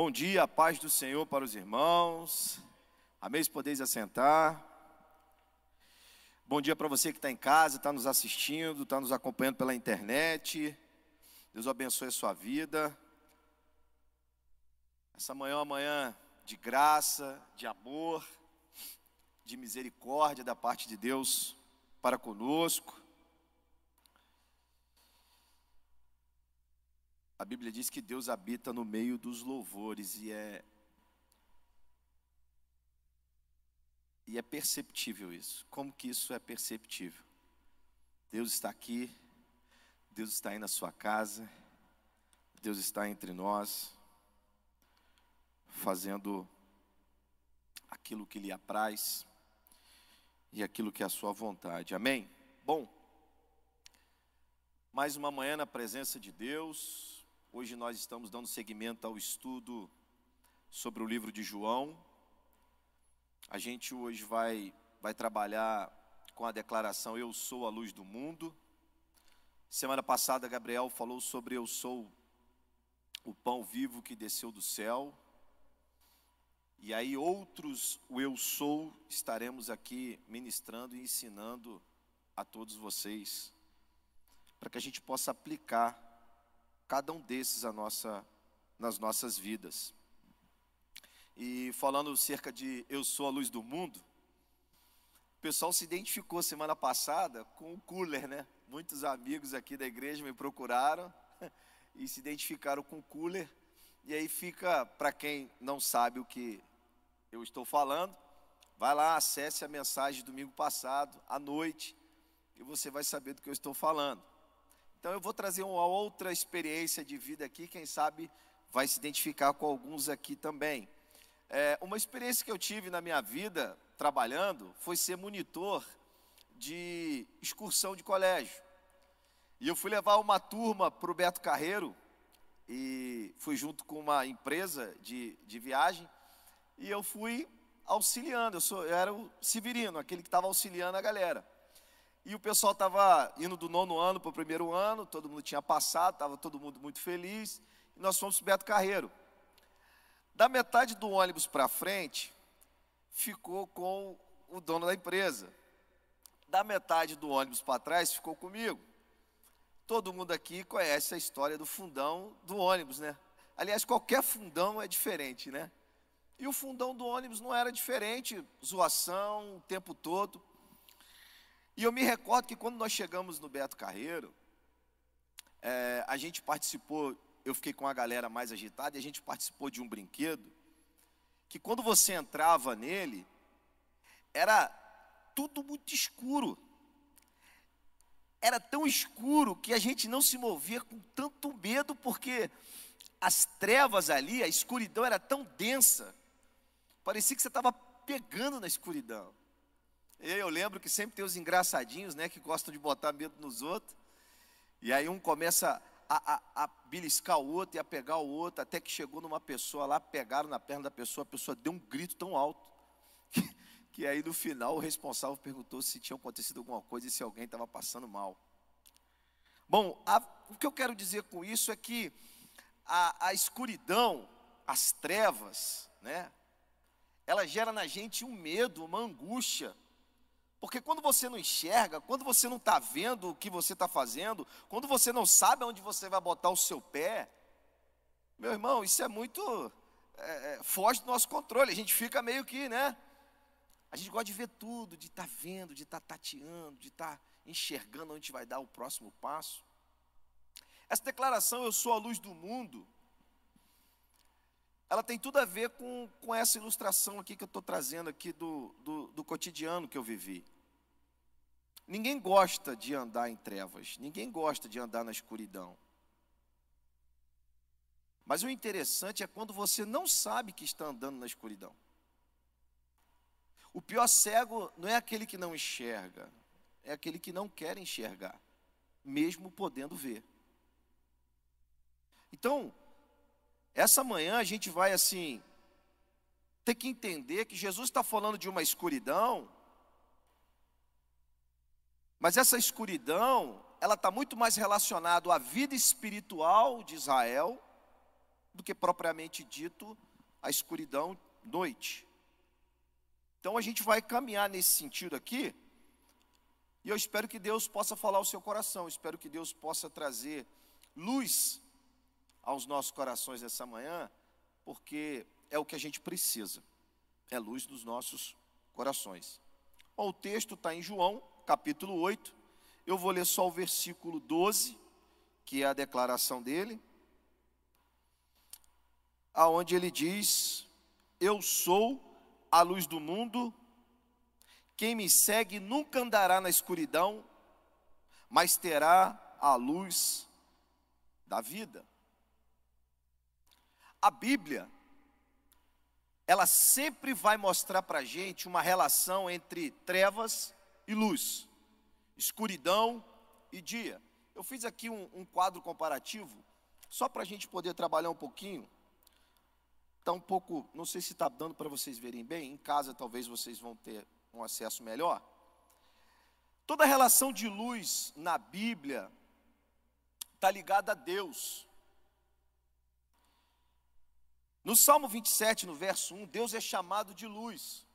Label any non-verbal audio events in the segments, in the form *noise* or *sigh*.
Bom dia, a paz do Senhor para os irmãos. Amém? Se podeis assentar. Bom dia para você que está em casa, está nos assistindo, está nos acompanhando pela internet. Deus abençoe a sua vida. Essa manhã é uma manhã de graça, de amor, de misericórdia da parte de Deus para conosco. A Bíblia diz que Deus habita no meio dos louvores e é e é perceptível isso. Como que isso é perceptível? Deus está aqui, Deus está aí na sua casa, Deus está entre nós, fazendo aquilo que lhe apraz e aquilo que é a sua vontade. Amém? Bom, mais uma manhã na presença de Deus, Hoje nós estamos dando seguimento ao estudo sobre o livro de João. A gente hoje vai, vai trabalhar com a declaração Eu sou a luz do mundo. Semana passada, Gabriel falou sobre Eu sou o pão vivo que desceu do céu. E aí, outros, o Eu sou, estaremos aqui ministrando e ensinando a todos vocês, para que a gente possa aplicar cada um desses nossa, nas nossas vidas. E falando cerca de Eu sou a luz do mundo, o pessoal se identificou semana passada com o cooler, né? Muitos amigos aqui da igreja me procuraram *laughs* e se identificaram com o cooler. E aí fica, para quem não sabe o que eu estou falando, vai lá, acesse a mensagem do domingo passado, à noite, e você vai saber do que eu estou falando. Então eu vou trazer uma outra experiência de vida aqui, quem sabe vai se identificar com alguns aqui também. É, uma experiência que eu tive na minha vida trabalhando foi ser monitor de excursão de colégio. E eu fui levar uma turma para o Beto Carreiro, e fui junto com uma empresa de, de viagem, e eu fui auxiliando, eu, sou, eu era o Severino, aquele que estava auxiliando a galera. E o pessoal estava indo do nono ano para o primeiro ano, todo mundo tinha passado, estava todo mundo muito feliz. E nós fomos para o Beto Carreiro. Da metade do ônibus para frente, ficou com o dono da empresa. Da metade do ônibus para trás, ficou comigo. Todo mundo aqui conhece a história do fundão do ônibus, né? Aliás, qualquer fundão é diferente, né? E o fundão do ônibus não era diferente, zoação o tempo todo. E eu me recordo que quando nós chegamos no Beto Carreiro, é, a gente participou, eu fiquei com a galera mais agitada, e a gente participou de um brinquedo, que quando você entrava nele, era tudo muito escuro. Era tão escuro que a gente não se movia com tanto medo, porque as trevas ali, a escuridão era tão densa, parecia que você estava pegando na escuridão. Eu lembro que sempre tem os engraçadinhos, né, que gostam de botar medo nos outros. E aí um começa a, a, a beliscar o outro e a pegar o outro, até que chegou numa pessoa lá, pegaram na perna da pessoa, a pessoa deu um grito tão alto, *laughs* que, que aí no final o responsável perguntou se tinha acontecido alguma coisa e se alguém estava passando mal. Bom, a, o que eu quero dizer com isso é que a, a escuridão, as trevas, né, ela gera na gente um medo, uma angústia, porque quando você não enxerga, quando você não está vendo o que você está fazendo, quando você não sabe onde você vai botar o seu pé, meu irmão, isso é muito. É, é foge do nosso controle. A gente fica meio que, né? A gente gosta de ver tudo, de estar tá vendo, de estar tá tateando, de estar tá enxergando onde vai dar o próximo passo. Essa declaração, eu sou a luz do mundo, ela tem tudo a ver com, com essa ilustração aqui que eu estou trazendo aqui do, do, do cotidiano que eu vivi. Ninguém gosta de andar em trevas, ninguém gosta de andar na escuridão. Mas o interessante é quando você não sabe que está andando na escuridão. O pior cego não é aquele que não enxerga, é aquele que não quer enxergar, mesmo podendo ver. Então, essa manhã a gente vai assim ter que entender que Jesus está falando de uma escuridão, mas essa escuridão ela está muito mais relacionada à vida espiritual de Israel do que propriamente dito a escuridão noite. Então a gente vai caminhar nesse sentido aqui, e eu espero que Deus possa falar ao seu coração, espero que Deus possa trazer luz aos nossos corações essa manhã, porque é o que a gente precisa, é luz dos nossos corações. Bom, o texto está em João, capítulo 8, eu vou ler só o versículo 12, que é a declaração dele, aonde ele diz: Eu sou a luz do mundo, quem me segue nunca andará na escuridão, mas terá a luz da vida. A Bíblia, ela sempre vai mostrar para a gente uma relação entre trevas e luz, escuridão e dia. Eu fiz aqui um, um quadro comparativo, só para a gente poder trabalhar um pouquinho. Está um pouco, não sei se está dando para vocês verem bem, em casa talvez vocês vão ter um acesso melhor. Toda relação de luz na Bíblia está ligada a Deus. No Salmo 27, no verso 1, Deus é chamado de luz.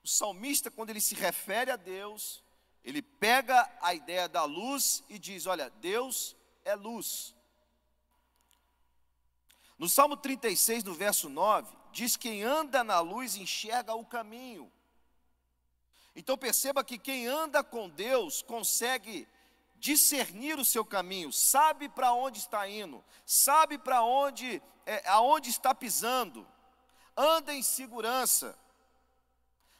O salmista, quando ele se refere a Deus, ele pega a ideia da luz e diz: Olha, Deus é luz. No Salmo 36, no verso 9, diz: Quem anda na luz enxerga o caminho. Então perceba que quem anda com Deus consegue discernir o seu caminho, sabe para onde está indo, sabe para onde, é, aonde está pisando, anda em segurança,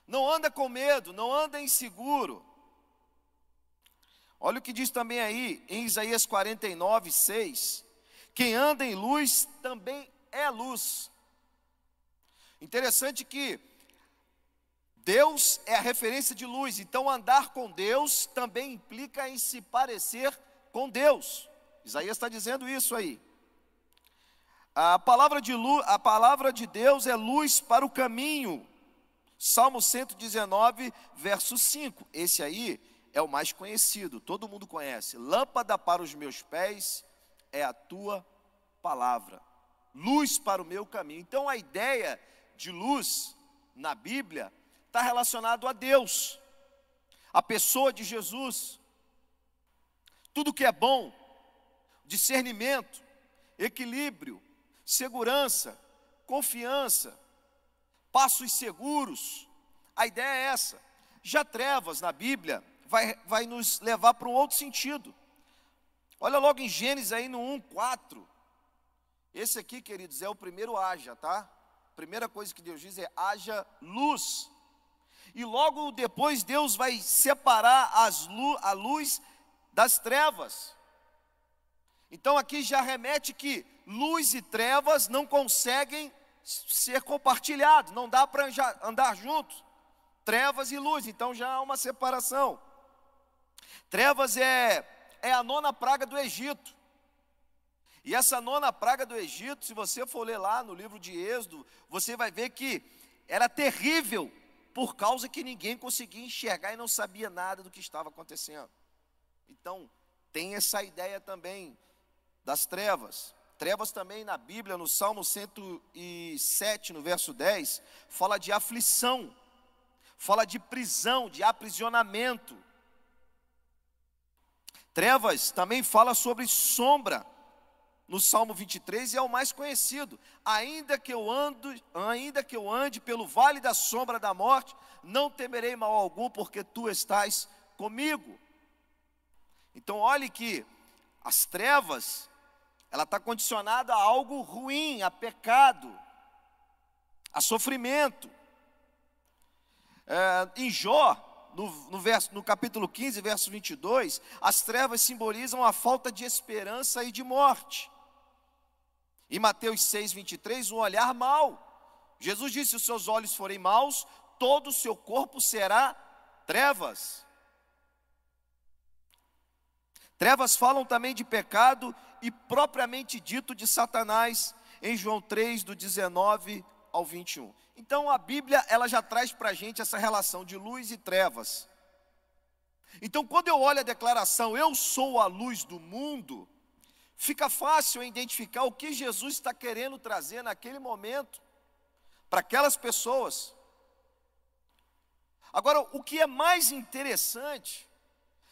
não anda com medo, não anda inseguro. Olha o que diz também aí em Isaías 49, 6. Quem anda em luz também é luz. Interessante que Deus é a referência de luz, então andar com Deus também implica em se parecer com Deus. Isaías está dizendo isso aí. A palavra, de luz, a palavra de Deus é luz para o caminho. Salmo 119, verso 5. Esse aí é o mais conhecido, todo mundo conhece. Lâmpada para os meus pés é a tua palavra, luz para o meu caminho. Então a ideia de luz na Bíblia está relacionado a Deus, a pessoa de Jesus. Tudo que é bom, discernimento, equilíbrio, segurança, confiança, passos seguros. A ideia é essa. Já trevas na Bíblia vai, vai nos levar para um outro sentido. Olha logo em Gênesis aí no 1, 4. Esse aqui, queridos, é o primeiro haja, tá? Primeira coisa que Deus diz é haja luz. E logo depois Deus vai separar as, a luz das trevas. Então aqui já remete que luz e trevas não conseguem ser compartilhados, não dá para andar juntos. Trevas e luz, então já há uma separação. Trevas é, é a nona praga do Egito. E essa nona praga do Egito, se você for ler lá no livro de Êxodo, você vai ver que era terrível por causa que ninguém conseguia enxergar e não sabia nada do que estava acontecendo. Então, tem essa ideia também das trevas. Trevas também na Bíblia, no Salmo 107, no verso 10, fala de aflição, fala de prisão, de aprisionamento. Trevas também fala sobre sombra no Salmo 23 é o mais conhecido. Ainda que eu ando, ainda que eu ande pelo vale da sombra da morte, não temerei mal algum, porque tu estás comigo. Então olhe que as trevas, ela está condicionada a algo ruim, a pecado, a sofrimento. É, em Jó, no, no, verso, no capítulo 15, verso 22, as trevas simbolizam a falta de esperança e de morte. Em Mateus 6, 23, um olhar mau. Jesus disse: se os seus olhos forem maus, todo o seu corpo será trevas. Trevas falam também de pecado e propriamente dito de Satanás, em João 3, do 19 ao 21. Então a Bíblia, ela já traz para a gente essa relação de luz e trevas. Então quando eu olho a declaração, eu sou a luz do mundo, fica fácil identificar o que Jesus está querendo trazer naquele momento para aquelas pessoas. Agora, o que é mais interessante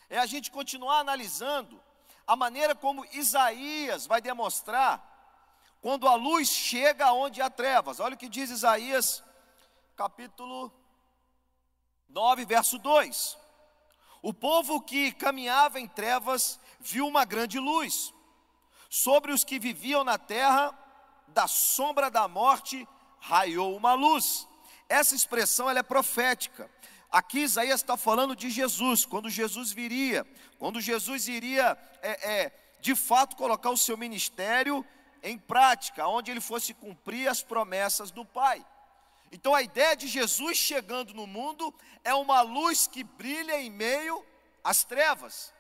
é a gente continuar analisando a maneira como Isaías vai demonstrar quando a luz chega onde há trevas. Olha o que diz Isaías, capítulo 9, verso 2. O povo que caminhava em trevas viu uma grande luz. Sobre os que viviam na terra, da sombra da morte, raiou uma luz. Essa expressão ela é profética. Aqui Isaías está falando de Jesus, quando Jesus viria, quando Jesus iria, é, é, de fato, colocar o seu ministério em prática, onde ele fosse cumprir as promessas do Pai. Então a ideia de Jesus chegando no mundo é uma luz que brilha em meio às trevas.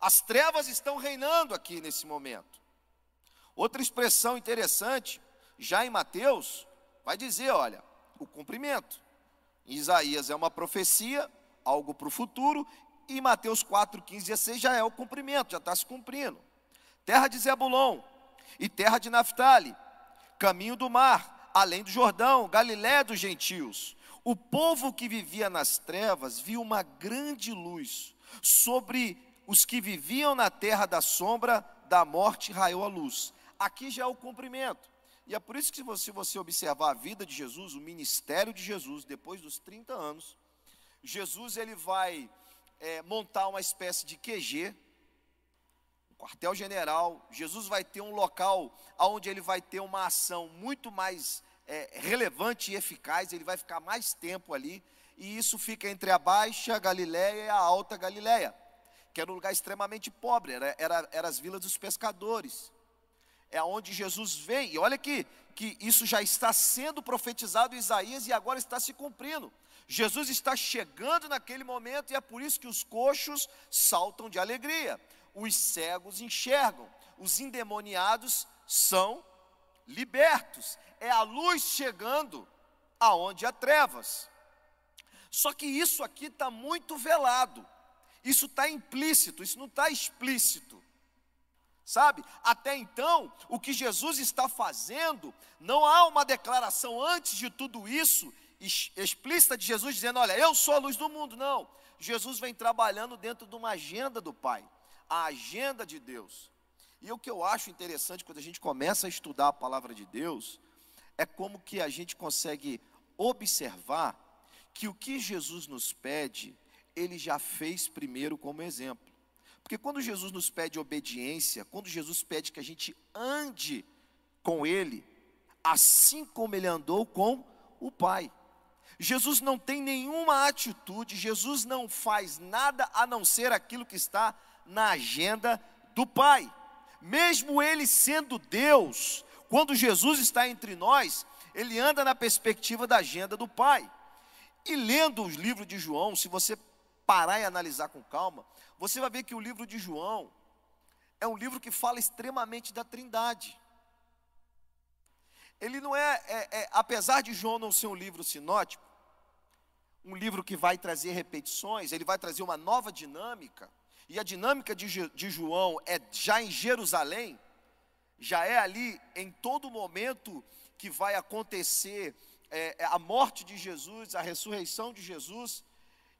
As trevas estão reinando aqui nesse momento. Outra expressão interessante, já em Mateus, vai dizer: olha, o cumprimento. Isaías é uma profecia, algo para o futuro, e Mateus 4, 15 e 16 já é o cumprimento, já está se cumprindo. Terra de Zebulon e terra de Naphtali, caminho do mar, além do Jordão, Galiléia dos gentios. O povo que vivia nas trevas viu uma grande luz. Sobre os que viviam na terra da sombra da morte raiou a luz. Aqui já é o cumprimento. E é por isso que se você, observar a vida de Jesus, o ministério de Jesus, depois dos 30 anos, Jesus ele vai é, montar uma espécie de QG, quartel-general, Jesus vai ter um local onde ele vai ter uma ação muito mais é, relevante e eficaz, ele vai ficar mais tempo ali, e isso fica entre a Baixa Galiléia e a Alta Galiléia, que era um lugar extremamente pobre, era, era, era as vilas dos pescadores. É onde Jesus vem, e olha que, que isso já está sendo profetizado em Isaías e agora está se cumprindo. Jesus está chegando naquele momento e é por isso que os coxos saltam de alegria os cegos enxergam, os endemoniados são libertos. É a luz chegando aonde há trevas. Só que isso aqui está muito velado, isso está implícito, isso não está explícito. Sabe? Até então, o que Jesus está fazendo, não há uma declaração antes de tudo isso explícita de Jesus dizendo: Olha, eu sou a luz do mundo. Não. Jesus vem trabalhando dentro de uma agenda do Pai a agenda de Deus. E o que eu acho interessante quando a gente começa a estudar a palavra de Deus, é como que a gente consegue observar que o que Jesus nos pede, ele já fez primeiro como exemplo. Porque quando Jesus nos pede obediência, quando Jesus pede que a gente ande com ele, assim como ele andou com o Pai. Jesus não tem nenhuma atitude, Jesus não faz nada a não ser aquilo que está na agenda do Pai. Mesmo ele sendo Deus, quando Jesus está entre nós, ele anda na perspectiva da agenda do Pai. E lendo os livros de João, se você parar e analisar com calma, você vai ver que o livro de João é um livro que fala extremamente da Trindade. Ele não é, é, é apesar de João não ser um livro sinótico, um livro que vai trazer repetições, ele vai trazer uma nova dinâmica. E a dinâmica de, de João é já em Jerusalém, já é ali em todo momento que vai acontecer é, é, a morte de Jesus, a ressurreição de Jesus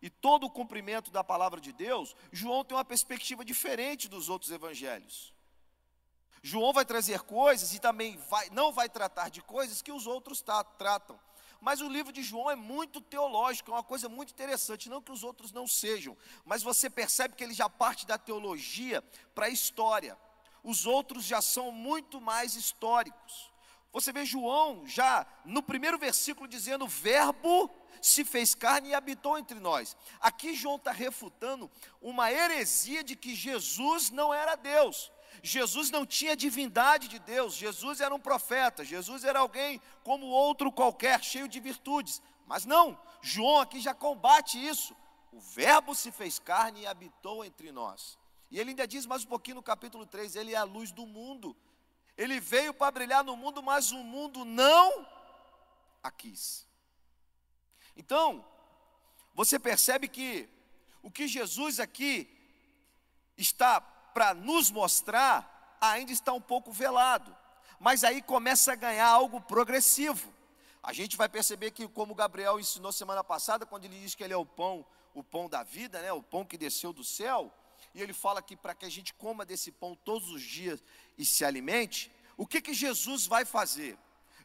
e todo o cumprimento da palavra de Deus, João tem uma perspectiva diferente dos outros evangelhos. João vai trazer coisas e também vai, não vai tratar de coisas que os outros tá, tratam. Mas o livro de João é muito teológico, é uma coisa muito interessante. Não que os outros não sejam, mas você percebe que ele já parte da teologia para a história. Os outros já são muito mais históricos. Você vê João já no primeiro versículo dizendo: Verbo se fez carne e habitou entre nós. Aqui João está refutando uma heresia de que Jesus não era Deus. Jesus não tinha divindade de Deus, Jesus era um profeta, Jesus era alguém como outro qualquer, cheio de virtudes. Mas não, João aqui já combate isso. O Verbo se fez carne e habitou entre nós. E ele ainda diz mais um pouquinho no capítulo 3: Ele é a luz do mundo. Ele veio para brilhar no mundo, mas o mundo não a quis. Então, você percebe que o que Jesus aqui está para nos mostrar ainda está um pouco velado, mas aí começa a ganhar algo progressivo. A gente vai perceber que, como Gabriel ensinou semana passada, quando ele diz que ele é o pão, o pão da vida, né, o pão que desceu do céu, e ele fala que para que a gente coma desse pão todos os dias e se alimente, o que, que Jesus vai fazer?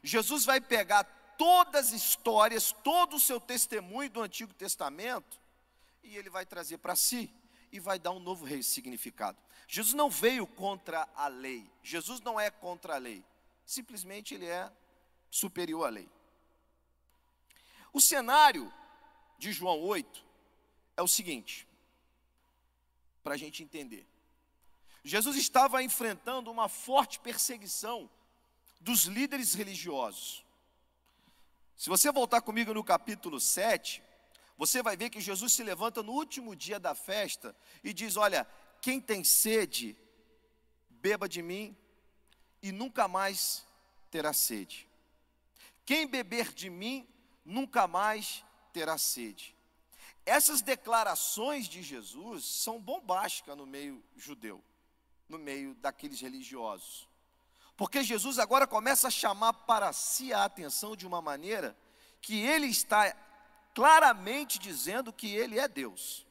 Jesus vai pegar todas as histórias, todo o seu testemunho do Antigo Testamento, e ele vai trazer para si e vai dar um novo significado. Jesus não veio contra a lei, Jesus não é contra a lei, simplesmente ele é superior à lei. O cenário de João 8 é o seguinte, para a gente entender. Jesus estava enfrentando uma forte perseguição dos líderes religiosos. Se você voltar comigo no capítulo 7, você vai ver que Jesus se levanta no último dia da festa e diz: Olha, quem tem sede, beba de mim e nunca mais terá sede. Quem beber de mim, nunca mais terá sede. Essas declarações de Jesus são bombásticas no meio judeu, no meio daqueles religiosos. Porque Jesus agora começa a chamar para si a atenção de uma maneira que ele está claramente dizendo que ele é Deus.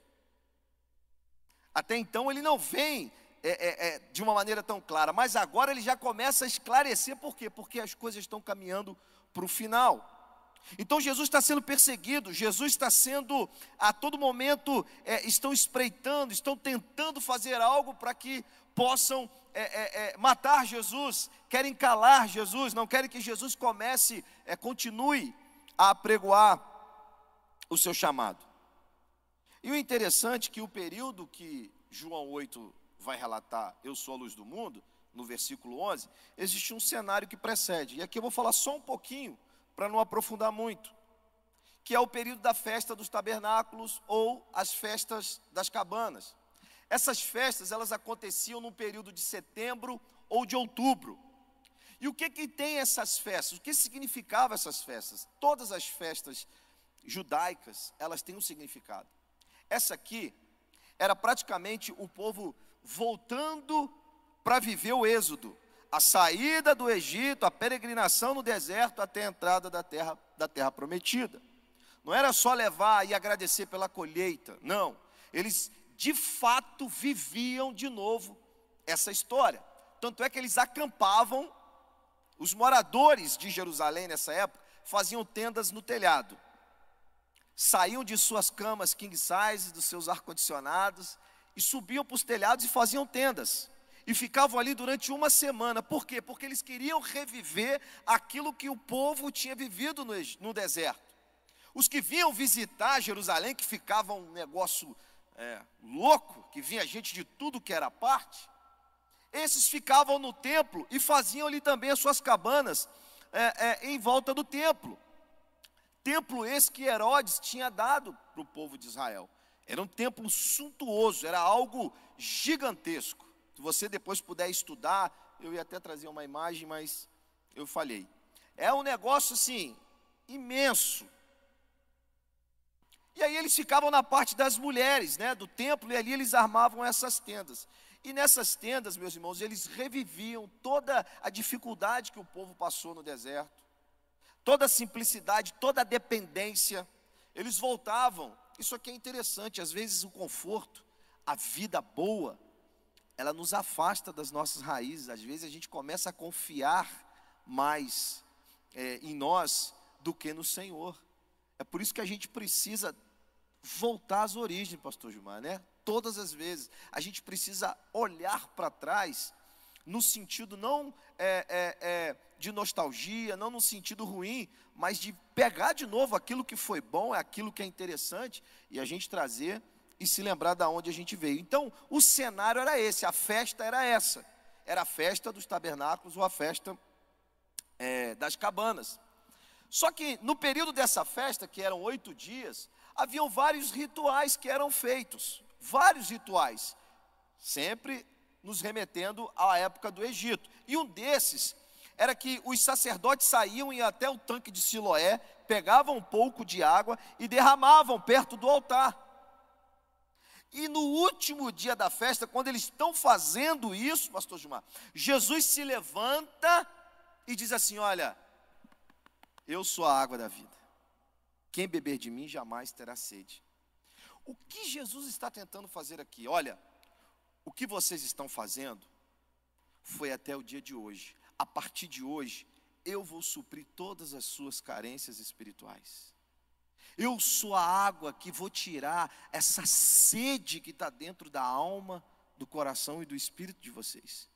Até então ele não vem é, é, é, de uma maneira tão clara, mas agora ele já começa a esclarecer por quê? Porque as coisas estão caminhando para o final. Então Jesus está sendo perseguido, Jesus está sendo, a todo momento, é, estão espreitando, estão tentando fazer algo para que possam é, é, é, matar Jesus, querem calar Jesus, não querem que Jesus comece, é, continue a apregoar o seu chamado. E o interessante é que o período que João 8 vai relatar, eu sou a luz do mundo, no versículo 11, existe um cenário que precede. E aqui eu vou falar só um pouquinho para não aprofundar muito, que é o período da festa dos tabernáculos ou as festas das cabanas. Essas festas, elas aconteciam no período de setembro ou de outubro. E o que que tem essas festas? O que significava essas festas? Todas as festas judaicas, elas têm um significado. Essa aqui era praticamente o povo voltando para viver o êxodo a saída do Egito, a peregrinação no deserto até a entrada da terra, da terra prometida. Não era só levar e agradecer pela colheita, não. Eles de fato viviam de novo essa história. Tanto é que eles acampavam, os moradores de Jerusalém nessa época faziam tendas no telhado. Saíam de suas camas king size, dos seus ar-condicionados, e subiam para os telhados e faziam tendas e ficavam ali durante uma semana. Por quê? Porque eles queriam reviver aquilo que o povo tinha vivido no, deserto. Os que vinham visitar Jerusalém, que ficava um negócio é, louco, que vinha gente de tudo que era parte, esses ficavam no templo e faziam ali também as suas cabanas é, é, em volta do templo. Templo esse que Herodes tinha dado para o povo de Israel. Era um templo suntuoso, era algo gigantesco. Se você depois puder estudar, eu ia até trazer uma imagem, mas eu falhei. É um negócio assim, imenso. E aí eles ficavam na parte das mulheres, né, do templo, e ali eles armavam essas tendas. E nessas tendas, meus irmãos, eles reviviam toda a dificuldade que o povo passou no deserto, toda a simplicidade, toda a dependência. Eles voltavam. Isso aqui é interessante, às vezes o conforto, a vida boa, ela nos afasta das nossas raízes. Às vezes a gente começa a confiar mais é, em nós do que no Senhor. É por isso que a gente precisa voltar às origens, Pastor Gilmar, né? Todas as vezes a gente precisa olhar para trás no sentido não é, é, é, de nostalgia, não no sentido ruim, mas de pegar de novo aquilo que foi bom, aquilo que é interessante e a gente trazer e se lembrar da onde a gente veio. Então, o cenário era esse, a festa era essa. Era a festa dos tabernáculos ou a festa é, das cabanas. Só que no período dessa festa, que eram oito dias, haviam vários rituais que eram feitos. Vários rituais. Sempre nos remetendo à época do Egito. E um desses era que os sacerdotes saíam e até o tanque de Siloé, pegavam um pouco de água e derramavam perto do altar. E no último dia da festa, quando eles estão fazendo isso, pastor Gilmar, Jesus se levanta e diz assim: Olha, eu sou a água da vida. Quem beber de mim jamais terá sede. O que Jesus está tentando fazer aqui? Olha, o que vocês estão fazendo foi até o dia de hoje. A partir de hoje, eu vou suprir todas as suas carências espirituais. Eu sou a água que vou tirar essa sede que está dentro da alma, do coração e do espírito de vocês.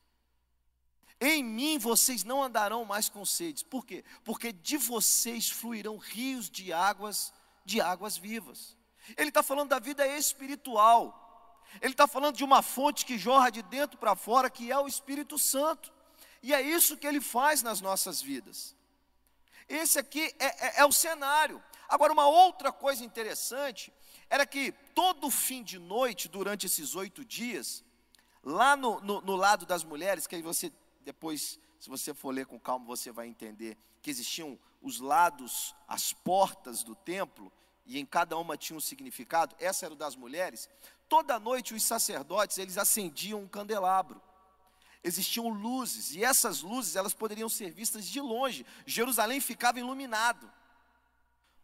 Em mim vocês não andarão mais com sedes. Por quê? Porque de vocês fluirão rios de águas, de águas vivas. Ele está falando da vida espiritual. Ele está falando de uma fonte que jorra de dentro para fora, que é o Espírito Santo. E é isso que ele faz nas nossas vidas. Esse aqui é, é, é o cenário. Agora, uma outra coisa interessante era que todo fim de noite, durante esses oito dias, lá no, no, no lado das mulheres, que aí você depois, se você for ler com calma, você vai entender que existiam os lados, as portas do templo, e em cada uma tinha um significado. Essa era o das mulheres. Toda noite os sacerdotes, eles acendiam um candelabro. Existiam luzes, e essas luzes, elas poderiam ser vistas de longe. Jerusalém ficava iluminado.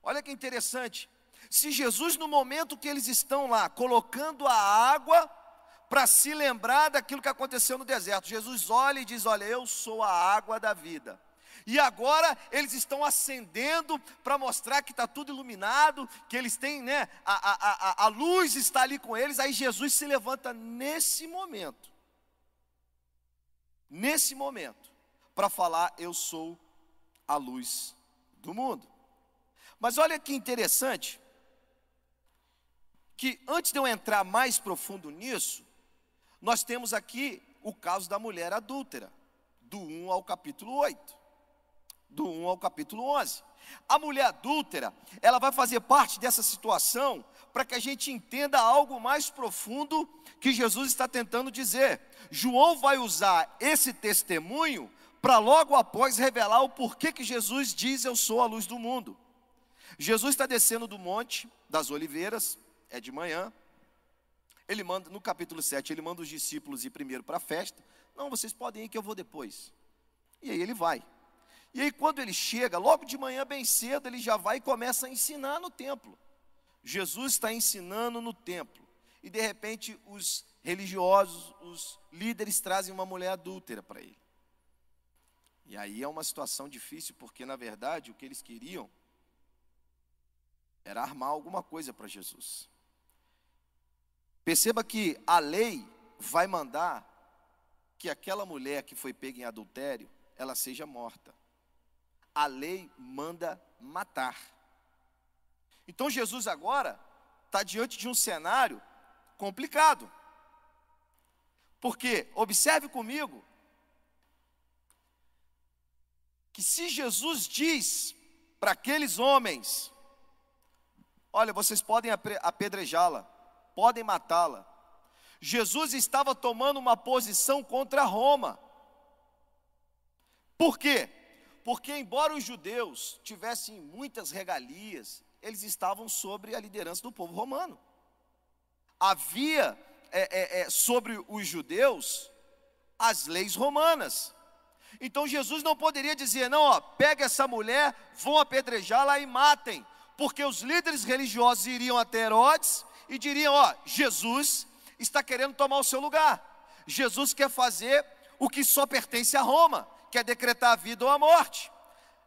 Olha que interessante. Se Jesus, no momento que eles estão lá, colocando a água para se lembrar daquilo que aconteceu no deserto, Jesus olha e diz: Olha, eu sou a água da vida. E agora eles estão acendendo para mostrar que está tudo iluminado, que eles têm, né? A, a, a, a luz está ali com eles. Aí Jesus se levanta nesse momento, nesse momento, para falar: Eu sou a luz do mundo. Mas olha que interessante, que antes de eu entrar mais profundo nisso, nós temos aqui o caso da mulher adúltera, do 1 ao capítulo 8, do 1 ao capítulo 11. A mulher adúltera, ela vai fazer parte dessa situação para que a gente entenda algo mais profundo que Jesus está tentando dizer. João vai usar esse testemunho para logo após revelar o porquê que Jesus diz: Eu sou a luz do mundo. Jesus está descendo do monte das oliveiras, é de manhã. Ele manda, no capítulo 7, ele manda os discípulos ir primeiro para a festa. Não, vocês podem ir que eu vou depois. E aí ele vai. E aí quando ele chega, logo de manhã bem cedo, ele já vai e começa a ensinar no templo. Jesus está ensinando no templo. E de repente os religiosos, os líderes trazem uma mulher adúltera para ele. E aí é uma situação difícil, porque na verdade o que eles queriam era armar alguma coisa para Jesus. Perceba que a lei vai mandar que aquela mulher que foi pega em adultério, ela seja morta. A lei manda matar. Então Jesus agora está diante de um cenário complicado. Porque, observe comigo, que se Jesus diz para aqueles homens Olha, vocês podem apedrejá-la, podem matá-la. Jesus estava tomando uma posição contra Roma. Por quê? Porque, embora os judeus tivessem muitas regalias, eles estavam sobre a liderança do povo romano. Havia é, é, é, sobre os judeus as leis romanas. Então Jesus não poderia dizer, não, ó, pega essa mulher, vão apedrejá-la e matem porque os líderes religiosos iriam até Herodes e diriam: Ó, Jesus está querendo tomar o seu lugar. Jesus quer fazer o que só pertence a Roma, quer decretar a vida ou a morte.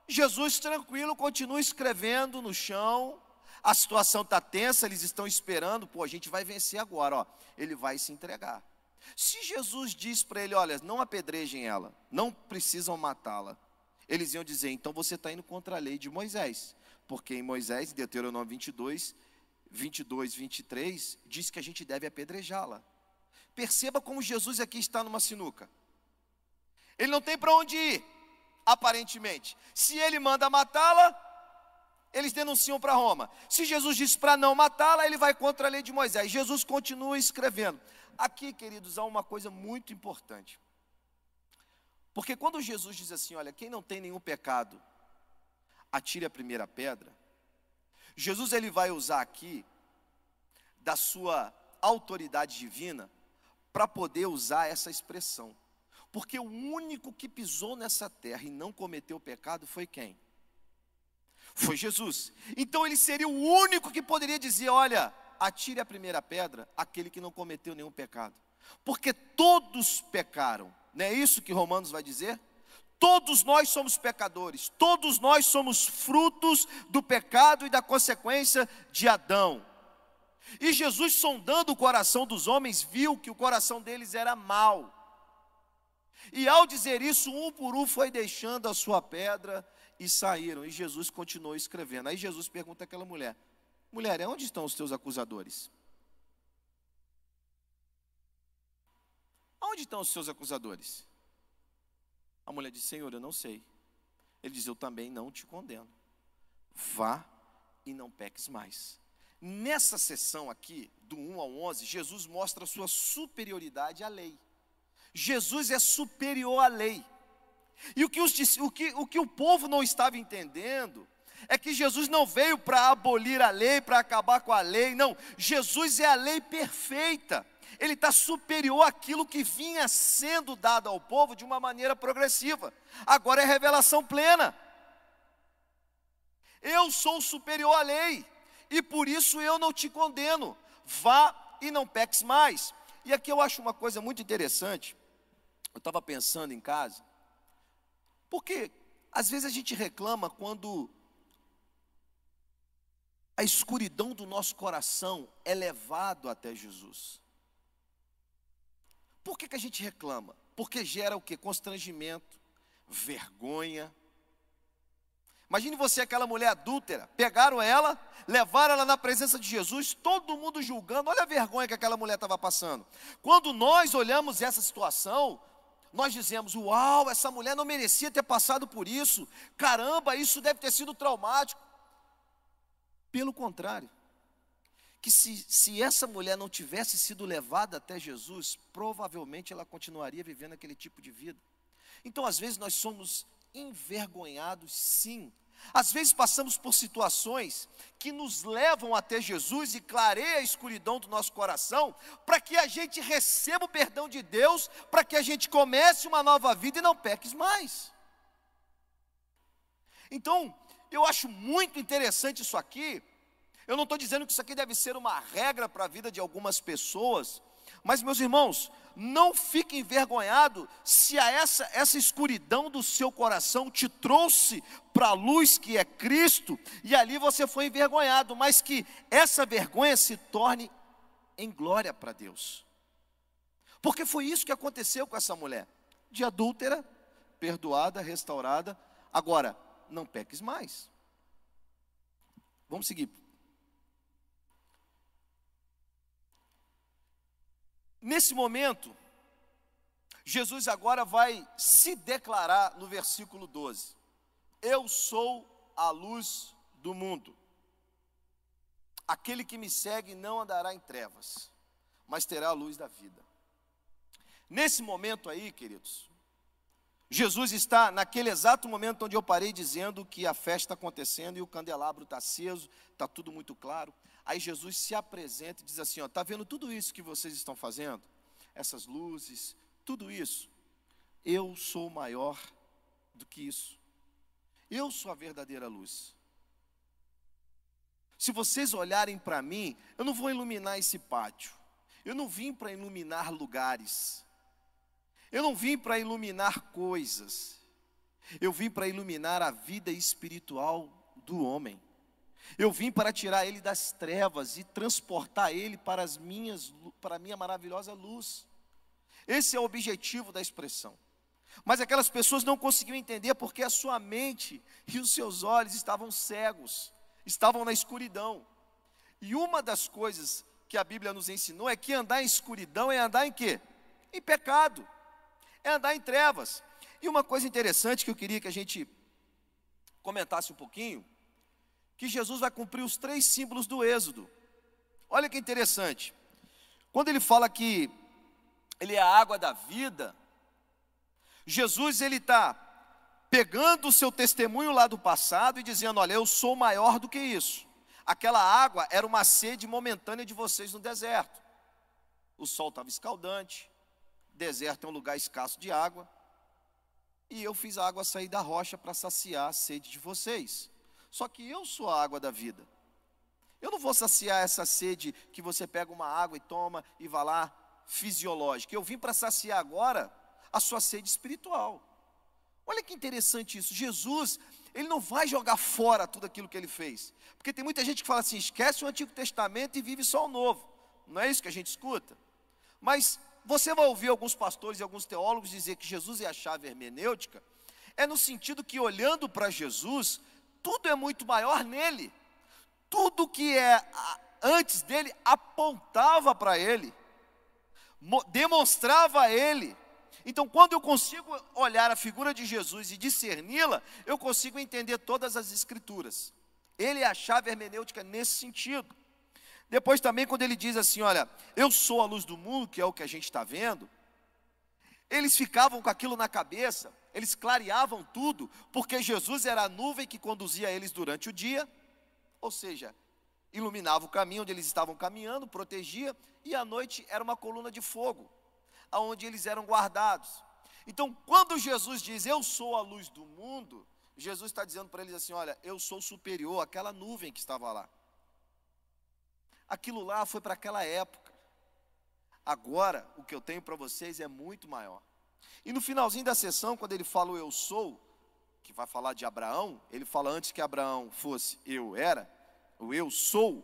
Jesus, tranquilo, continua escrevendo no chão. A situação está tensa, eles estão esperando. Pô, a gente vai vencer agora, ó. Ele vai se entregar. Se Jesus diz para ele: Olha, não apedrejem ela, não precisam matá-la. Eles iam dizer: Então você está indo contra a lei de Moisés porque em Moisés, em Deuteronômio 22, 22, 23, diz que a gente deve apedrejá-la. Perceba como Jesus aqui está numa sinuca. Ele não tem para onde ir, aparentemente. Se ele manda matá-la, eles denunciam para Roma. Se Jesus diz para não matá-la, ele vai contra a lei de Moisés. Jesus continua escrevendo. Aqui, queridos, há uma coisa muito importante. Porque quando Jesus diz assim: Olha, quem não tem nenhum pecado, atire a primeira pedra. Jesus ele vai usar aqui da sua autoridade divina para poder usar essa expressão. Porque o único que pisou nessa terra e não cometeu pecado foi quem? Foi Jesus. Então ele seria o único que poderia dizer: olha, atire a primeira pedra aquele que não cometeu nenhum pecado. Porque todos pecaram. Não é isso que Romanos vai dizer? Todos nós somos pecadores, todos nós somos frutos do pecado e da consequência de Adão. E Jesus, sondando o coração dos homens, viu que o coração deles era mau. E ao dizer isso, um por um foi deixando a sua pedra e saíram. E Jesus continuou escrevendo. Aí Jesus pergunta àquela mulher: Mulher, onde estão os teus acusadores? Onde estão os seus acusadores? A mulher disse: Senhor, eu não sei. Ele diz: Eu também não te condeno. Vá e não peques mais. Nessa sessão aqui, do 1 ao 11, Jesus mostra a sua superioridade à lei. Jesus é superior à lei. E o que, os, o, que, o que o povo não estava entendendo é que Jesus não veio para abolir a lei, para acabar com a lei, não. Jesus é a lei perfeita. Ele está superior àquilo que vinha sendo dado ao povo de uma maneira progressiva. Agora é revelação plena. Eu sou superior à lei e por isso eu não te condeno. Vá e não peques mais. E aqui eu acho uma coisa muito interessante. Eu estava pensando em casa, porque às vezes a gente reclama quando a escuridão do nosso coração é levado até Jesus. Por que, que a gente reclama? Porque gera o que? Constrangimento, vergonha, Imagine você, aquela mulher adúltera, pegaram ela, levaram ela na presença de Jesus, todo mundo julgando, olha a vergonha que aquela mulher estava passando. Quando nós olhamos essa situação, nós dizemos: Uau, essa mulher não merecia ter passado por isso, caramba, isso deve ter sido traumático. Pelo contrário, que se, se essa mulher não tivesse sido levada até Jesus, provavelmente ela continuaria vivendo aquele tipo de vida. Então, às vezes, nós somos envergonhados, sim, às vezes passamos por situações que nos levam até Jesus e clareia a escuridão do nosso coração, para que a gente receba o perdão de Deus, para que a gente comece uma nova vida e não peques mais. Então, eu acho muito interessante isso aqui. Eu não estou dizendo que isso aqui deve ser uma regra para a vida de algumas pessoas, mas, meus irmãos, não fique envergonhado se essa, essa escuridão do seu coração te trouxe para a luz que é Cristo, e ali você foi envergonhado, mas que essa vergonha se torne em glória para Deus. Porque foi isso que aconteceu com essa mulher, de adúltera, perdoada, restaurada, agora, não peques mais. Vamos seguir. Nesse momento, Jesus agora vai se declarar no versículo 12: Eu sou a luz do mundo. Aquele que me segue não andará em trevas, mas terá a luz da vida. Nesse momento aí, queridos, Jesus está naquele exato momento onde eu parei dizendo que a festa está acontecendo e o candelabro está aceso, está tudo muito claro. Aí Jesus se apresenta e diz assim: ó, tá vendo tudo isso que vocês estão fazendo? Essas luzes, tudo isso. Eu sou maior do que isso. Eu sou a verdadeira luz. Se vocês olharem para mim, eu não vou iluminar esse pátio. Eu não vim para iluminar lugares. Eu não vim para iluminar coisas. Eu vim para iluminar a vida espiritual do homem. Eu vim para tirar ele das trevas e transportar ele para as minhas para a minha maravilhosa luz. Esse é o objetivo da expressão. Mas aquelas pessoas não conseguiam entender porque a sua mente e os seus olhos estavam cegos, estavam na escuridão. E uma das coisas que a Bíblia nos ensinou é que andar em escuridão é andar em quê? Em pecado. É andar em trevas. E uma coisa interessante que eu queria que a gente comentasse um pouquinho, que Jesus vai cumprir os três símbolos do Êxodo. Olha que interessante. Quando ele fala que ele é a água da vida, Jesus ele está pegando o seu testemunho lá do passado e dizendo: Olha, eu sou maior do que isso. Aquela água era uma sede momentânea de vocês no deserto. o sol estava escaldante, deserto é um lugar escasso de água, e eu fiz a água sair da rocha para saciar a sede de vocês. Só que eu sou a água da vida. Eu não vou saciar essa sede que você pega uma água e toma e vai lá, fisiológica. Eu vim para saciar agora a sua sede espiritual. Olha que interessante isso. Jesus, ele não vai jogar fora tudo aquilo que ele fez. Porque tem muita gente que fala assim: esquece o Antigo Testamento e vive só o Novo. Não é isso que a gente escuta? Mas você vai ouvir alguns pastores e alguns teólogos dizer que Jesus é a chave hermenêutica, é no sentido que olhando para Jesus, tudo é muito maior nele tudo que é antes dele apontava para ele, demonstrava a ele. Então, quando eu consigo olhar a figura de Jesus e discerni-la, eu consigo entender todas as escrituras. Ele é a chave hermenêutica nesse sentido. Depois também, quando ele diz assim: Olha, eu sou a luz do mundo, que é o que a gente está vendo, eles ficavam com aquilo na cabeça, eles clareavam tudo, porque Jesus era a nuvem que conduzia eles durante o dia ou seja, iluminava o caminho onde eles estavam caminhando, protegia, e à noite era uma coluna de fogo, aonde eles eram guardados. Então, quando Jesus diz, Eu sou a luz do mundo, Jesus está dizendo para eles assim: Olha, eu sou superior àquela nuvem que estava lá. Aquilo lá foi para aquela época. Agora, o que eu tenho para vocês é muito maior. E no finalzinho da sessão, quando ele fala o eu sou, que vai falar de Abraão, ele fala antes que Abraão fosse eu era, o eu sou.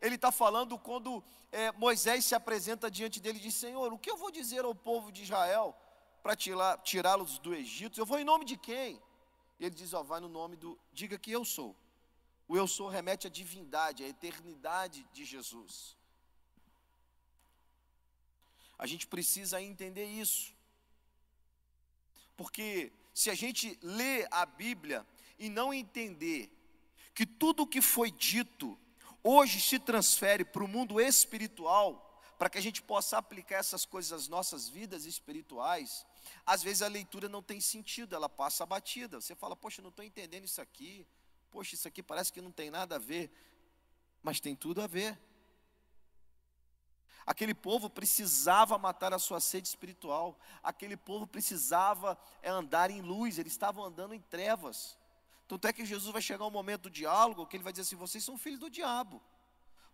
Ele está falando quando é, Moisés se apresenta diante dele e diz: Senhor, o que eu vou dizer ao povo de Israel para tirá-los do Egito? Eu vou em nome de quem? Ele diz: Ó, vai no nome do, diga que eu sou. O eu sou remete à divindade, à eternidade de Jesus. A gente precisa entender isso. Porque se a gente lê a Bíblia e não entender que tudo o que foi dito hoje se transfere para o mundo espiritual, para que a gente possa aplicar essas coisas às nossas vidas espirituais, às vezes a leitura não tem sentido, ela passa batida. Você fala, poxa, não estou entendendo isso aqui, poxa, isso aqui parece que não tem nada a ver, mas tem tudo a ver. Aquele povo precisava matar a sua sede espiritual. Aquele povo precisava é, andar em luz. Eles estavam andando em trevas. Tanto é que Jesus vai chegar um momento do diálogo que ele vai dizer assim: vocês são filhos do diabo.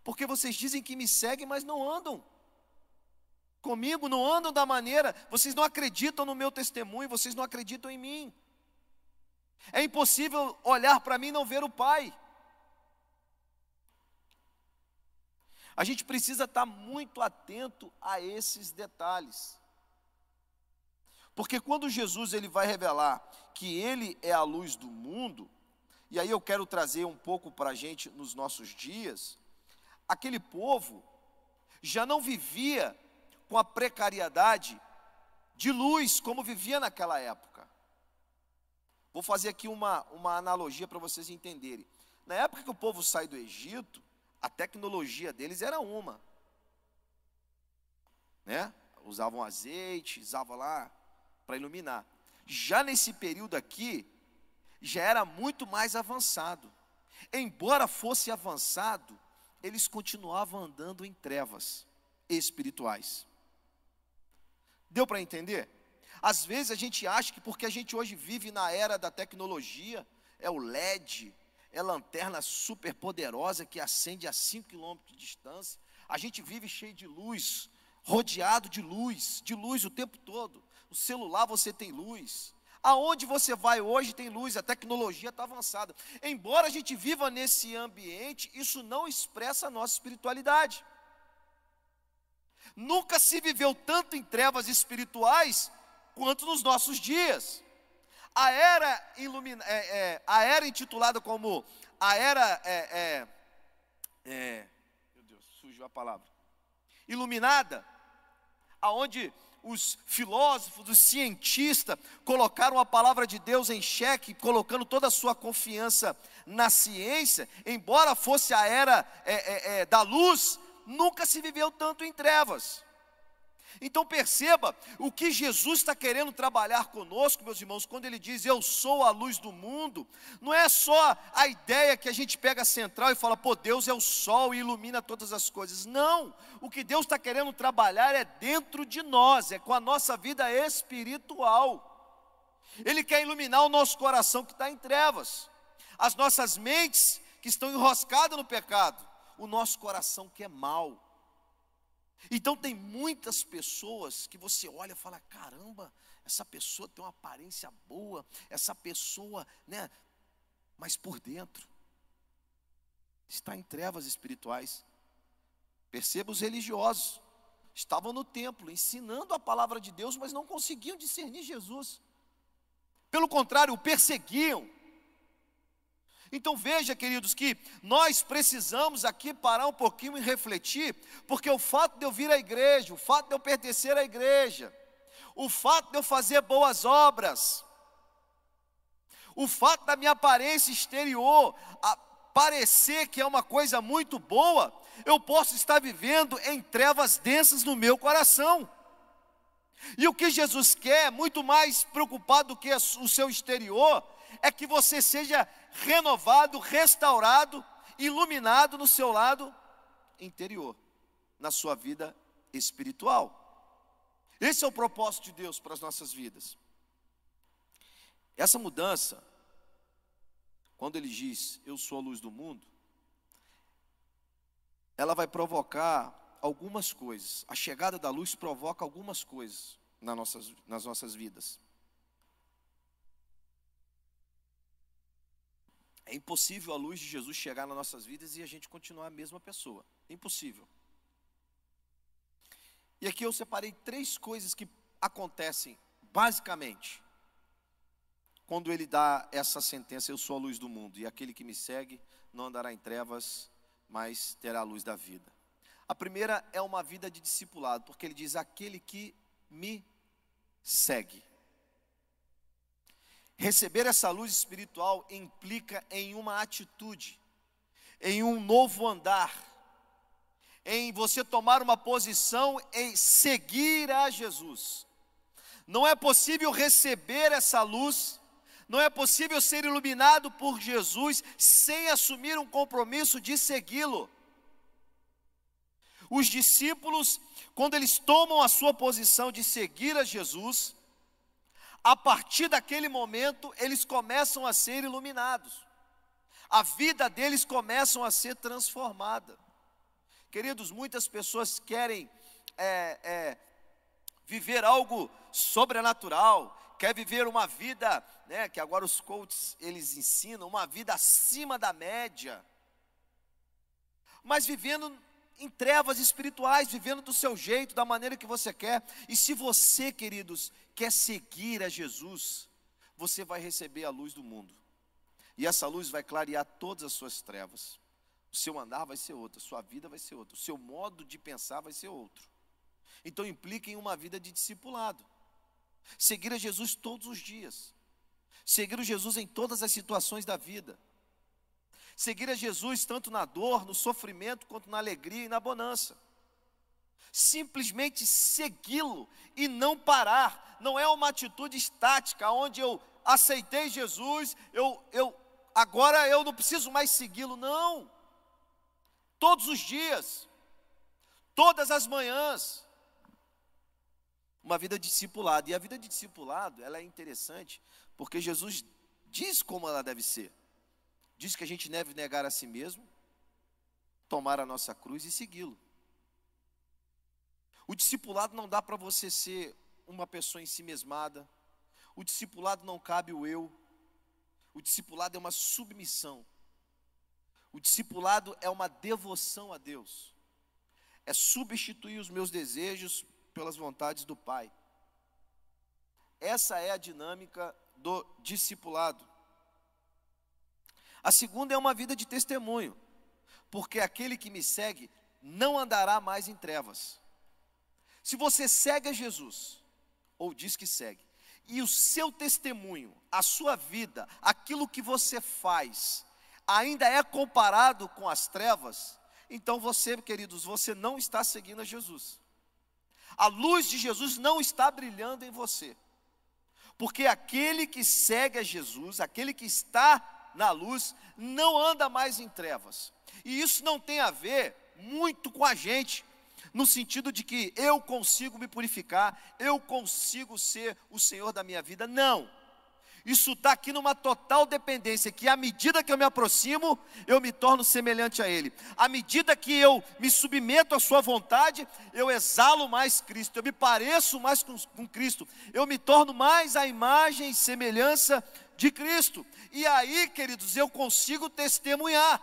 Porque vocês dizem que me seguem, mas não andam comigo, não andam da maneira, vocês não acreditam no meu testemunho, vocês não acreditam em mim. É impossível olhar para mim e não ver o Pai. A gente precisa estar muito atento a esses detalhes. Porque quando Jesus ele vai revelar que ele é a luz do mundo, e aí eu quero trazer um pouco para a gente nos nossos dias, aquele povo já não vivia com a precariedade de luz como vivia naquela época. Vou fazer aqui uma, uma analogia para vocês entenderem. Na época que o povo sai do Egito, a tecnologia deles era uma. Né? Usavam azeite, usavam lá para iluminar. Já nesse período aqui, já era muito mais avançado. Embora fosse avançado, eles continuavam andando em trevas espirituais. Deu para entender? Às vezes a gente acha que porque a gente hoje vive na era da tecnologia, é o LED, é lanterna super poderosa que acende a 5 quilômetros de distância. A gente vive cheio de luz, rodeado de luz, de luz o tempo todo. O celular você tem luz. Aonde você vai hoje tem luz, a tecnologia está avançada. Embora a gente viva nesse ambiente, isso não expressa a nossa espiritualidade. Nunca se viveu tanto em trevas espirituais quanto nos nossos dias. A era, ilumina, é, é, a era intitulada como a era. É, é, é, meu Deus, a palavra. Iluminada, aonde os filósofos, os cientistas colocaram a palavra de Deus em xeque, colocando toda a sua confiança na ciência, embora fosse a era é, é, é, da luz, nunca se viveu tanto em trevas. Então perceba o que Jesus está querendo trabalhar conosco, meus irmãos, quando ele diz eu sou a luz do mundo, não é só a ideia que a gente pega central e fala, pô, Deus é o sol e ilumina todas as coisas. Não, o que Deus está querendo trabalhar é dentro de nós, é com a nossa vida espiritual. Ele quer iluminar o nosso coração que está em trevas, as nossas mentes que estão enroscadas no pecado, o nosso coração que é mau então tem muitas pessoas que você olha e fala: caramba, essa pessoa tem uma aparência boa, essa pessoa, né? Mas por dentro está em trevas espirituais. Perceba os religiosos, estavam no templo ensinando a palavra de Deus, mas não conseguiam discernir Jesus. Pelo contrário, o perseguiam então veja, queridos, que nós precisamos aqui parar um pouquinho e refletir, porque o fato de eu vir à igreja, o fato de eu pertencer à igreja, o fato de eu fazer boas obras, o fato da minha aparência exterior parecer que é uma coisa muito boa, eu posso estar vivendo em trevas densas no meu coração. E o que Jesus quer, muito mais preocupado do que o seu exterior, é que você seja renovado, restaurado, iluminado no seu lado interior, na sua vida espiritual. Esse é o propósito de Deus para as nossas vidas. Essa mudança, quando ele diz, Eu sou a luz do mundo, ela vai provocar algumas coisas. A chegada da luz provoca algumas coisas nas nossas, nas nossas vidas. É impossível a luz de Jesus chegar nas nossas vidas e a gente continuar a mesma pessoa. É impossível. E aqui eu separei três coisas que acontecem, basicamente, quando ele dá essa sentença: Eu sou a luz do mundo, e aquele que me segue não andará em trevas, mas terá a luz da vida. A primeira é uma vida de discipulado, porque ele diz: Aquele que me segue. Receber essa luz espiritual implica em uma atitude, em um novo andar, em você tomar uma posição em seguir a Jesus. Não é possível receber essa luz, não é possível ser iluminado por Jesus sem assumir um compromisso de segui-lo. Os discípulos, quando eles tomam a sua posição de seguir a Jesus, a partir daquele momento, eles começam a ser iluminados. A vida deles começam a ser transformada. Queridos, muitas pessoas querem é, é, viver algo sobrenatural, quer viver uma vida, né, que agora os coaches eles ensinam, uma vida acima da média, mas vivendo em trevas espirituais, vivendo do seu jeito, da maneira que você quer. E se você, queridos, quer seguir a Jesus, você vai receber a luz do mundo. E essa luz vai clarear todas as suas trevas. O seu andar vai ser outro, a sua vida vai ser outra, o seu modo de pensar vai ser outro. Então implica em uma vida de discipulado. Seguir a Jesus todos os dias. Seguir o Jesus em todas as situações da vida. Seguir a Jesus tanto na dor, no sofrimento, quanto na alegria e na bonança. Simplesmente segui-lo e não parar. Não é uma atitude estática, onde eu aceitei Jesus, eu, eu agora eu não preciso mais segui-lo. Não. Todos os dias, todas as manhãs, uma vida discipulada. E a vida de discipulado, ela é interessante, porque Jesus diz como ela deve ser diz que a gente deve negar a si mesmo, tomar a nossa cruz e segui-lo. O discipulado não dá para você ser uma pessoa em si mesmada. O discipulado não cabe o eu. O discipulado é uma submissão. O discipulado é uma devoção a Deus. É substituir os meus desejos pelas vontades do Pai. Essa é a dinâmica do discipulado. A segunda é uma vida de testemunho, porque aquele que me segue não andará mais em trevas. Se você segue a Jesus, ou diz que segue, e o seu testemunho, a sua vida, aquilo que você faz, ainda é comparado com as trevas, então você, queridos, você não está seguindo a Jesus. A luz de Jesus não está brilhando em você. Porque aquele que segue a Jesus, aquele que está na luz, não anda mais em trevas. E isso não tem a ver muito com a gente, no sentido de que eu consigo me purificar, eu consigo ser o Senhor da minha vida. Não. Isso está aqui numa total dependência, que à medida que eu me aproximo, eu me torno semelhante a Ele. À medida que eu me submeto à Sua vontade, eu exalo mais Cristo, eu me pareço mais com, com Cristo, eu me torno mais a imagem e semelhança de Cristo. E aí, queridos, eu consigo testemunhar.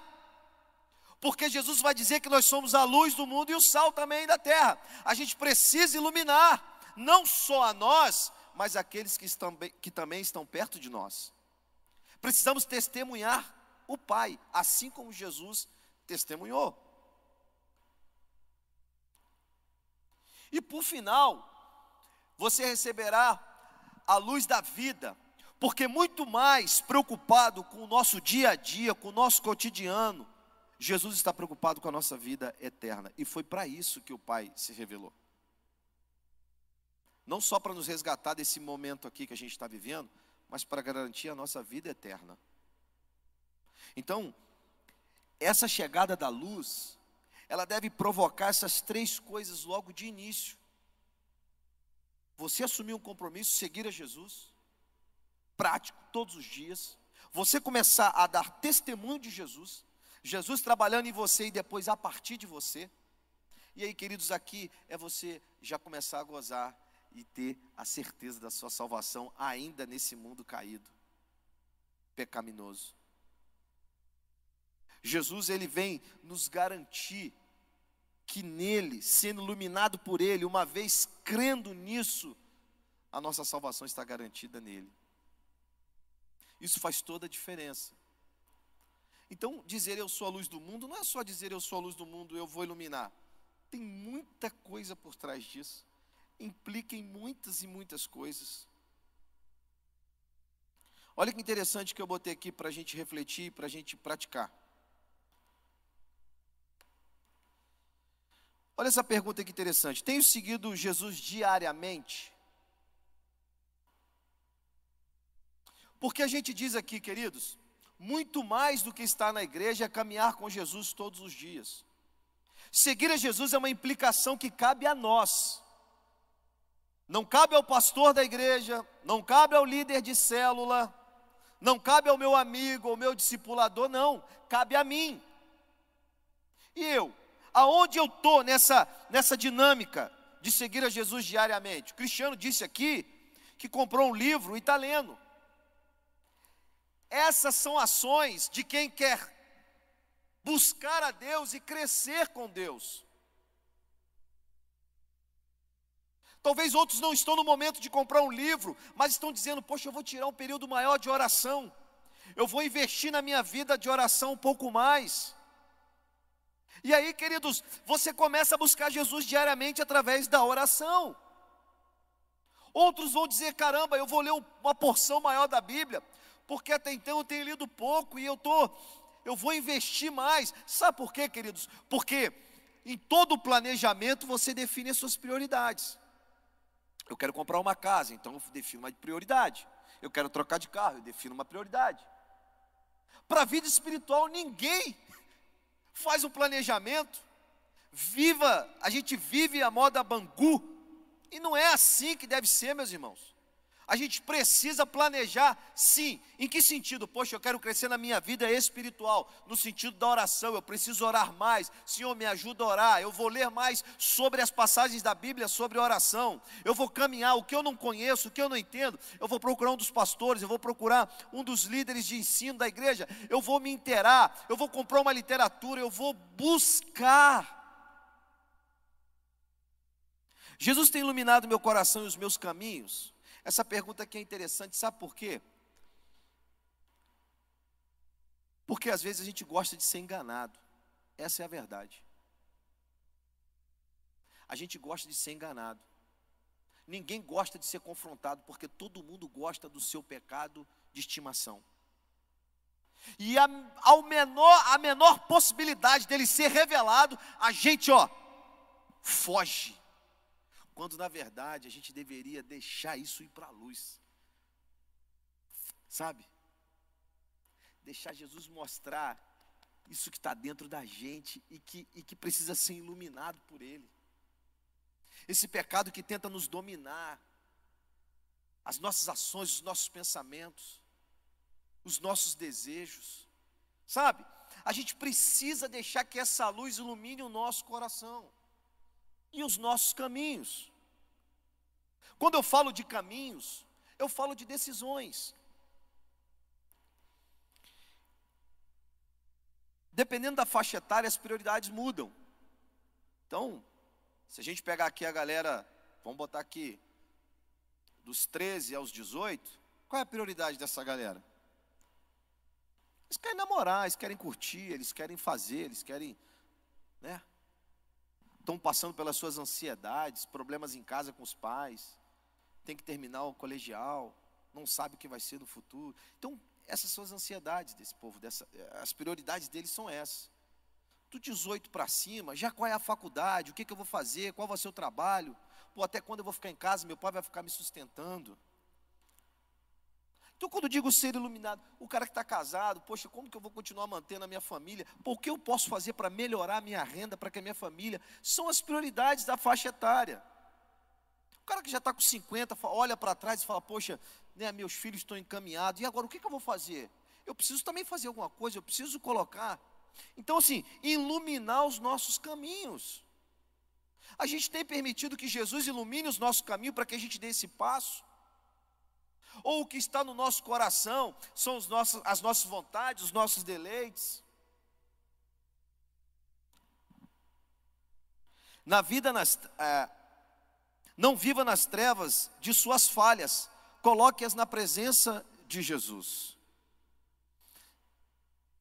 Porque Jesus vai dizer que nós somos a luz do mundo e o sal também da terra. A gente precisa iluminar, não só a nós, mas aqueles que, estão, que também estão perto de nós. Precisamos testemunhar o Pai, assim como Jesus testemunhou. E por final, você receberá a luz da vida, porque muito mais preocupado com o nosso dia a dia, com o nosso cotidiano, Jesus está preocupado com a nossa vida eterna. E foi para isso que o Pai se revelou não só para nos resgatar desse momento aqui que a gente está vivendo, mas para garantir a nossa vida eterna. Então, essa chegada da luz, ela deve provocar essas três coisas logo de início. Você assumir um compromisso, seguir a Jesus, prático, todos os dias. Você começar a dar testemunho de Jesus, Jesus trabalhando em você e depois a partir de você. E aí, queridos, aqui é você já começar a gozar e ter a certeza da sua salvação ainda nesse mundo caído, pecaminoso. Jesus ele vem nos garantir que nele, sendo iluminado por ele, uma vez crendo nisso, a nossa salvação está garantida nele. Isso faz toda a diferença. Então, dizer eu sou a luz do mundo não é só dizer eu sou a luz do mundo, eu vou iluminar. Tem muita coisa por trás disso implica em muitas e muitas coisas. Olha que interessante que eu botei aqui para a gente refletir, para a gente praticar. Olha essa pergunta que interessante. Tenho seguido Jesus diariamente? Porque a gente diz aqui, queridos, muito mais do que estar na igreja é caminhar com Jesus todos os dias. Seguir a Jesus é uma implicação que cabe a nós. Não cabe ao pastor da igreja, não cabe ao líder de célula, não cabe ao meu amigo, ao meu discipulador, não, cabe a mim. E eu, aonde eu estou nessa, nessa dinâmica de seguir a Jesus diariamente? O Cristiano disse aqui que comprou um livro e está lendo. Essas são ações de quem quer buscar a Deus e crescer com Deus. Talvez outros não estão no momento de comprar um livro, mas estão dizendo: Poxa, eu vou tirar um período maior de oração, eu vou investir na minha vida de oração um pouco mais. E aí, queridos, você começa a buscar Jesus diariamente através da oração. Outros vão dizer: caramba, eu vou ler uma porção maior da Bíblia, porque até então eu tenho lido pouco e eu tô, eu vou investir mais. Sabe por quê, queridos? Porque em todo planejamento você define as suas prioridades. Eu quero comprar uma casa, então eu defino uma prioridade. Eu quero trocar de carro, eu defino uma prioridade. Para a vida espiritual, ninguém *laughs* faz um planejamento. Viva, a gente vive a moda Bangu. E não é assim que deve ser, meus irmãos. A gente precisa planejar, sim. Em que sentido? Poxa, eu quero crescer na minha vida espiritual, no sentido da oração. Eu preciso orar mais. Senhor, me ajuda a orar. Eu vou ler mais sobre as passagens da Bíblia sobre oração. Eu vou caminhar o que eu não conheço, o que eu não entendo. Eu vou procurar um dos pastores, eu vou procurar um dos líderes de ensino da igreja. Eu vou me inteirar, eu vou comprar uma literatura, eu vou buscar. Jesus tem iluminado meu coração e os meus caminhos. Essa pergunta aqui é interessante, sabe por quê? Porque às vezes a gente gosta de ser enganado. Essa é a verdade. A gente gosta de ser enganado. Ninguém gosta de ser confrontado, porque todo mundo gosta do seu pecado de estimação. E a, ao menor, a menor possibilidade dele ser revelado, a gente, ó, foge quando na verdade a gente deveria deixar isso ir para a luz. Sabe? Deixar Jesus mostrar isso que está dentro da gente e que, e que precisa ser iluminado por Ele. Esse pecado que tenta nos dominar, as nossas ações, os nossos pensamentos, os nossos desejos. Sabe? A gente precisa deixar que essa luz ilumine o nosso coração e os nossos caminhos. Quando eu falo de caminhos, eu falo de decisões. Dependendo da faixa etária, as prioridades mudam. Então, se a gente pegar aqui a galera, vamos botar aqui, dos 13 aos 18, qual é a prioridade dessa galera? Eles querem namorar, eles querem curtir, eles querem fazer, eles querem, né? Estão passando pelas suas ansiedades, problemas em casa com os pais, tem que terminar o colegial, não sabe o que vai ser no futuro. Então, essas são as ansiedades desse povo, dessa, as prioridades deles são essas. Do 18 para cima, já qual é a faculdade, o que, que eu vou fazer, qual vai ser o trabalho, Pô, até quando eu vou ficar em casa, meu pai vai ficar me sustentando. Então, quando eu digo ser iluminado, o cara que está casado, poxa, como que eu vou continuar mantendo a minha família? Por que eu posso fazer para melhorar a minha renda, para que a minha família? São as prioridades da faixa etária. O cara que já está com 50, olha para trás e fala, poxa, né, meus filhos estão encaminhados, e agora o que, que eu vou fazer? Eu preciso também fazer alguma coisa, eu preciso colocar. Então, assim, iluminar os nossos caminhos. A gente tem permitido que Jesus ilumine os nossos caminhos para que a gente dê esse passo? Ou o que está no nosso coração são os nossos, as nossas vontades, os nossos deleites? Na vida, nas, é, não viva nas trevas de suas falhas, coloque-as na presença de Jesus.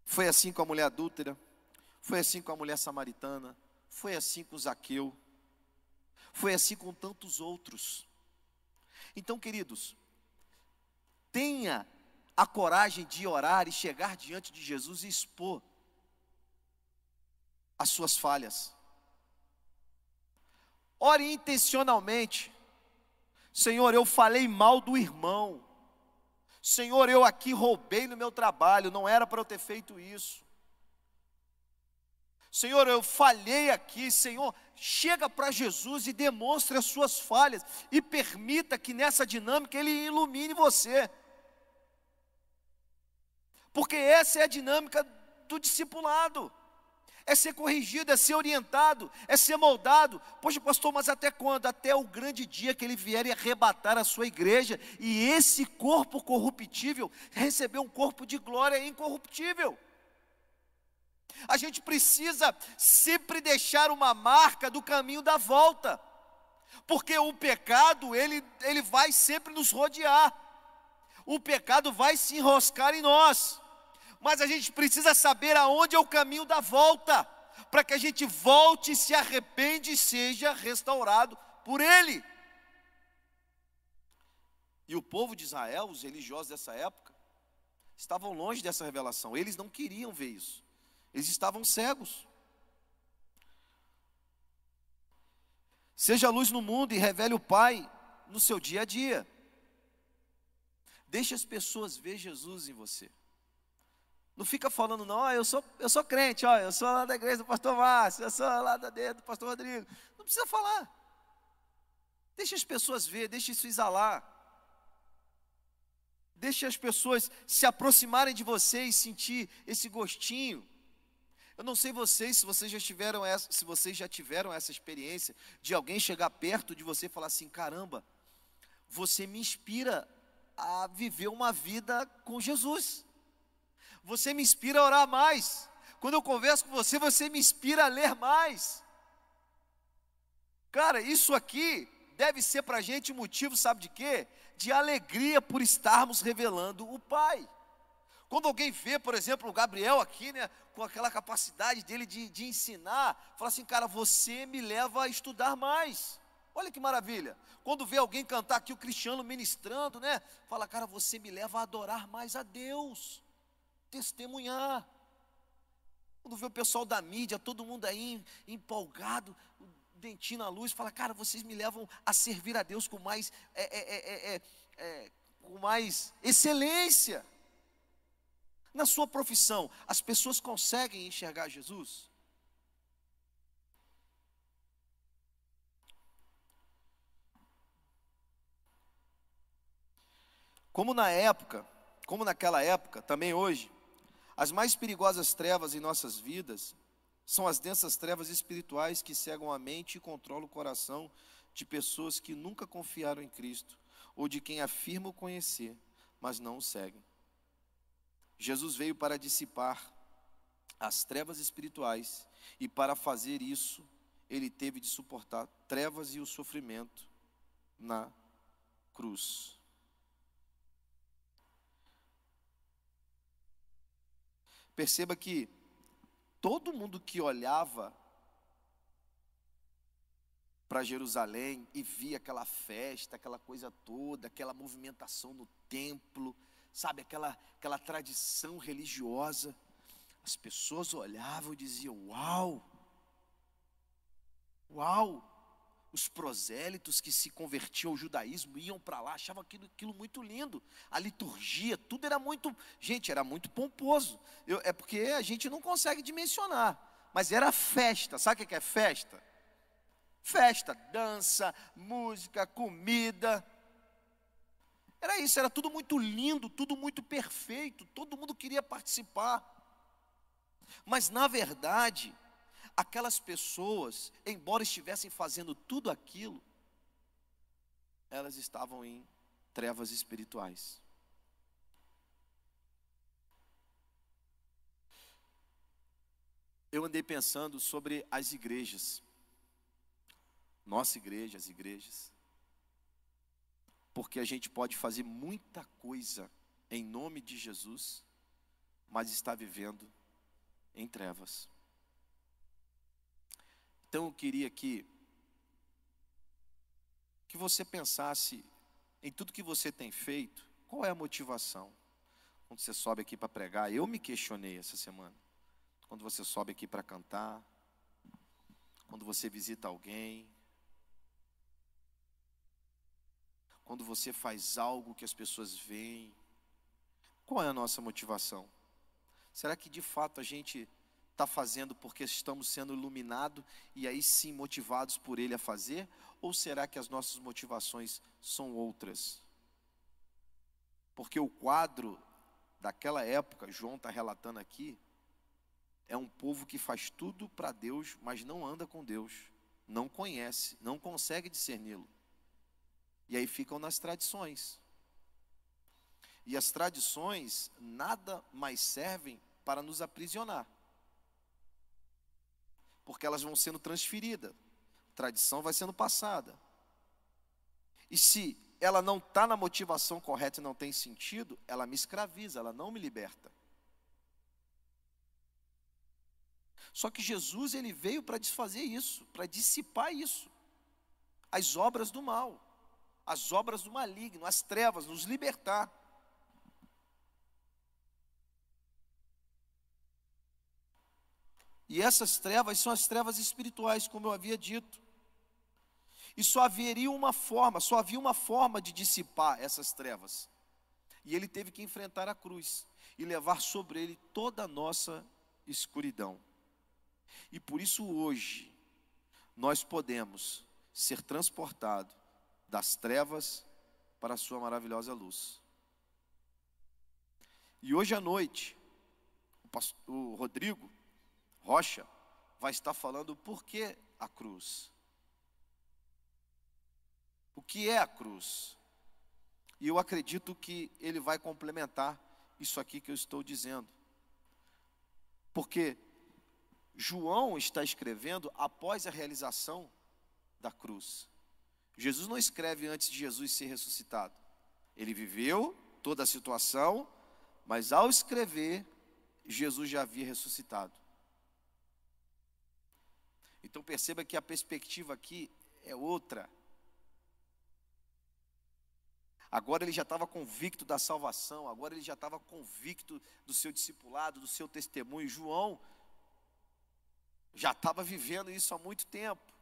Foi assim com a mulher adúltera, foi assim com a mulher samaritana, foi assim com Zaqueu, foi assim com tantos outros. Então, queridos, tenha a coragem de orar e chegar diante de Jesus e expor as suas falhas. Ore intencionalmente. Senhor, eu falei mal do irmão. Senhor, eu aqui roubei no meu trabalho, não era para eu ter feito isso. Senhor, eu falhei aqui, Senhor, chega para Jesus e demonstre as suas falhas e permita que nessa dinâmica ele ilumine você. Porque essa é a dinâmica do discipulado. É ser corrigido, é ser orientado, é ser moldado. Poxa, pastor, mas até quando? Até o grande dia que ele vier e arrebatar a sua igreja e esse corpo corruptível receber um corpo de glória incorruptível. A gente precisa sempre deixar uma marca do caminho da volta. Porque o pecado, ele, ele vai sempre nos rodear. O pecado vai se enroscar em nós. Mas a gente precisa saber aonde é o caminho da volta, para que a gente volte, se arrepende e seja restaurado por Ele. E o povo de Israel, os religiosos dessa época, estavam longe dessa revelação, eles não queriam ver isso. Eles estavam cegos. Seja luz no mundo e revele o Pai no seu dia a dia. Deixe as pessoas ver Jesus em você. Não fica falando, não, ó, eu sou, eu sou crente, ó, eu sou lá da igreja do pastor Márcio, eu sou lá da do pastor Rodrigo. Não precisa falar. Deixe as pessoas ver, deixe isso exalar. Deixe as pessoas se aproximarem de você e sentir esse gostinho. Eu não sei vocês se vocês já tiveram essa, se vocês já tiveram essa experiência de alguém chegar perto de você e falar assim: "Caramba, você me inspira a viver uma vida com Jesus. Você me inspira a orar mais. Quando eu converso com você, você me inspira a ler mais." Cara, isso aqui deve ser para a gente motivo, sabe de quê? De alegria por estarmos revelando o Pai. Quando alguém vê, por exemplo, o Gabriel aqui, né, com aquela capacidade dele de, de ensinar, fala assim, cara, você me leva a estudar mais. Olha que maravilha. Quando vê alguém cantar aqui o Cristiano ministrando, né? Fala, cara, você me leva a adorar mais a Deus, testemunhar. Quando vê o pessoal da mídia, todo mundo aí empolgado, dentinho na luz, fala, cara, vocês me levam a servir a Deus com mais, é, é, é, é, com mais excelência. Na sua profissão, as pessoas conseguem enxergar Jesus? Como na época, como naquela época, também hoje, as mais perigosas trevas em nossas vidas são as densas trevas espirituais que cegam a mente e controlam o coração de pessoas que nunca confiaram em Cristo, ou de quem afirmam conhecer, mas não o seguem. Jesus veio para dissipar as trevas espirituais, e para fazer isso, ele teve de suportar trevas e o sofrimento na cruz. Perceba que todo mundo que olhava para Jerusalém e via aquela festa, aquela coisa toda, aquela movimentação no templo, sabe, aquela, aquela tradição religiosa, as pessoas olhavam e diziam: Uau! Uau! Os prosélitos que se convertiam ao judaísmo iam para lá, achavam aquilo, aquilo, muito lindo. A liturgia, tudo era muito, gente, era muito pomposo. Eu, é porque a gente não consegue dimensionar, mas era festa. Sabe o que é festa? Festa, dança, música, comida. Era isso, era tudo muito lindo, tudo muito perfeito, todo mundo queria participar. Mas na verdade, aquelas pessoas, embora estivessem fazendo tudo aquilo, elas estavam em trevas espirituais. Eu andei pensando sobre as igrejas, nossa igreja, as igrejas, porque a gente pode fazer muita coisa em nome de Jesus, mas está vivendo em trevas. Então eu queria que que você pensasse em tudo que você tem feito, qual é a motivação? Quando você sobe aqui para pregar, eu me questionei essa semana. Quando você sobe aqui para cantar, quando você visita alguém, quando você faz algo que as pessoas veem, qual é a nossa motivação? Será que de fato a gente está fazendo porque estamos sendo iluminados e aí sim motivados por Ele a fazer? Ou será que as nossas motivações são outras? Porque o quadro daquela época, João está relatando aqui, é um povo que faz tudo para Deus, mas não anda com Deus, não conhece, não consegue discerni-lo. E aí ficam nas tradições. E as tradições nada mais servem para nos aprisionar porque elas vão sendo transferidas. Tradição vai sendo passada. E se ela não está na motivação correta e não tem sentido, ela me escraviza, ela não me liberta. Só que Jesus ele veio para desfazer isso, para dissipar isso. As obras do mal, as obras do maligno, as trevas, nos libertar. E essas trevas são as trevas espirituais, como eu havia dito. E só haveria uma forma, só havia uma forma de dissipar essas trevas. E ele teve que enfrentar a cruz e levar sobre ele toda a nossa escuridão. E por isso hoje nós podemos ser transportados das trevas para a sua maravilhosa luz. E hoje à noite, o, pastor, Rodrigo Rocha vai estar falando por que a cruz. O que é a cruz? E eu acredito que ele vai complementar isso aqui que eu estou dizendo. Porque João está escrevendo após a realização da cruz. Jesus não escreve antes de Jesus ser ressuscitado. Ele viveu toda a situação, mas ao escrever, Jesus já havia ressuscitado. Então perceba que a perspectiva aqui é outra. Agora ele já estava convicto da salvação, agora ele já estava convicto do seu discipulado, do seu testemunho. João já estava vivendo isso há muito tempo.